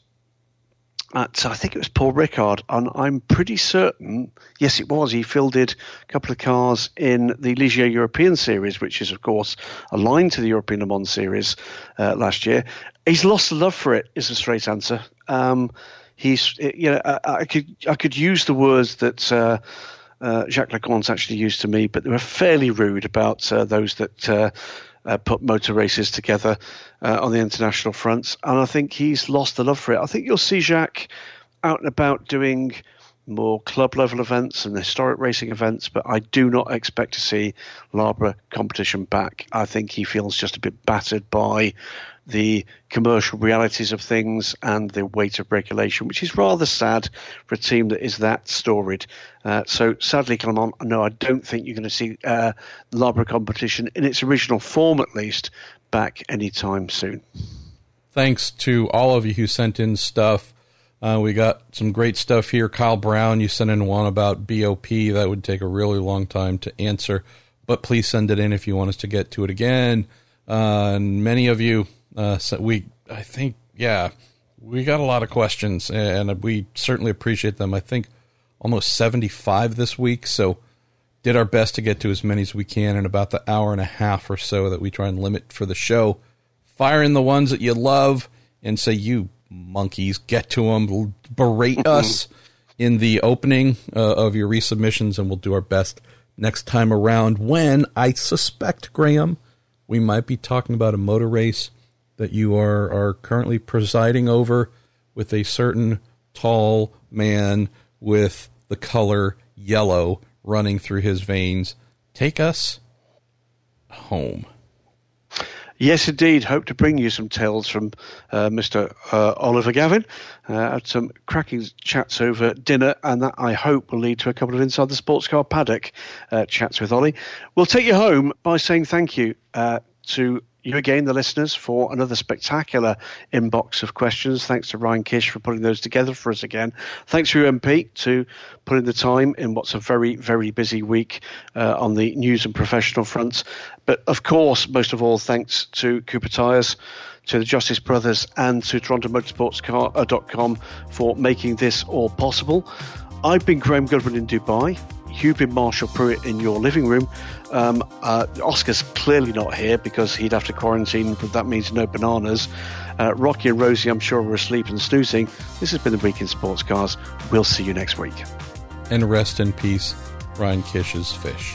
at I think it was Paul Ricard, and I'm pretty certain, yes, it was. He fielded a couple of cars in the Ligier European Series, which is of course aligned to the European Le Mans Series uh, last year. He's lost the love for it. Is a straight answer. Um, he's, you know, I, I, could I could use the words that. Uh, uh, Jacques Leconte actually used to me, but they were fairly rude about uh, those that uh, put motor races together uh, on the international fronts. And I think he's lost the love for it. I think you'll see Jacques out and about doing more club level events and historic racing events, but I do not expect to see L'Arbre competition back. I think he feels just a bit battered by the commercial realities of things and the weight of regulation, which is rather sad for a team that is that storied. Uh, so sadly, Clement, no, I don't think you're going to see uh, L'Arbre competition in its original form, at least, back anytime soon. Thanks to all of you who sent in stuff. Uh, we got some great stuff here. Kyle Brown, you sent in one about BOP. That would take a really long time to answer, but please send it in if you want us to get to it again. Uh, and many of you uh, so we, I think, yeah, we got a lot of questions, and we certainly appreciate them. I think almost 75 this week, so did our best to get to as many as we can in about the hour and a half or so that we try and limit for the show. Fire in the ones that you love and say, you monkeys, get to them, berate us in the opening uh, of your resubmissions, and we'll do our best next time around when I suspect, Graham, we might be talking about a motor race that you are, are currently presiding over with a certain tall man with the color yellow running through his veins. Take us home. Yes, indeed. Hope to bring you some tales from uh, Mr. Uh, Oliver Gavin. Uh, had some cracking chats over dinner, and that I hope will lead to a couple of inside the sports car paddock uh, chats with Ollie. We'll take you home by saying thank you uh, to you again, the listeners, for another spectacular inbox of questions. Thanks to Ryan Kish for putting those together for us again. Thanks to UMP to putting the time in what's a very, very busy week uh, on the news and professional fronts. But of course, most of all, thanks to Cooper Tires to the Justice Brothers and to TorontoMotorsports.com for making this all possible. I've been Graham Goodwin in Dubai. You've been Marshall Pruett in your living room. Um, uh, Oscar's clearly not here because he'd have to quarantine, but that means no bananas. Uh, Rocky and Rosie, I'm sure, were asleep and snoozing. This has been the Week in Sports Cars. We'll see you next week. And rest in peace, Ryan Kish's fish.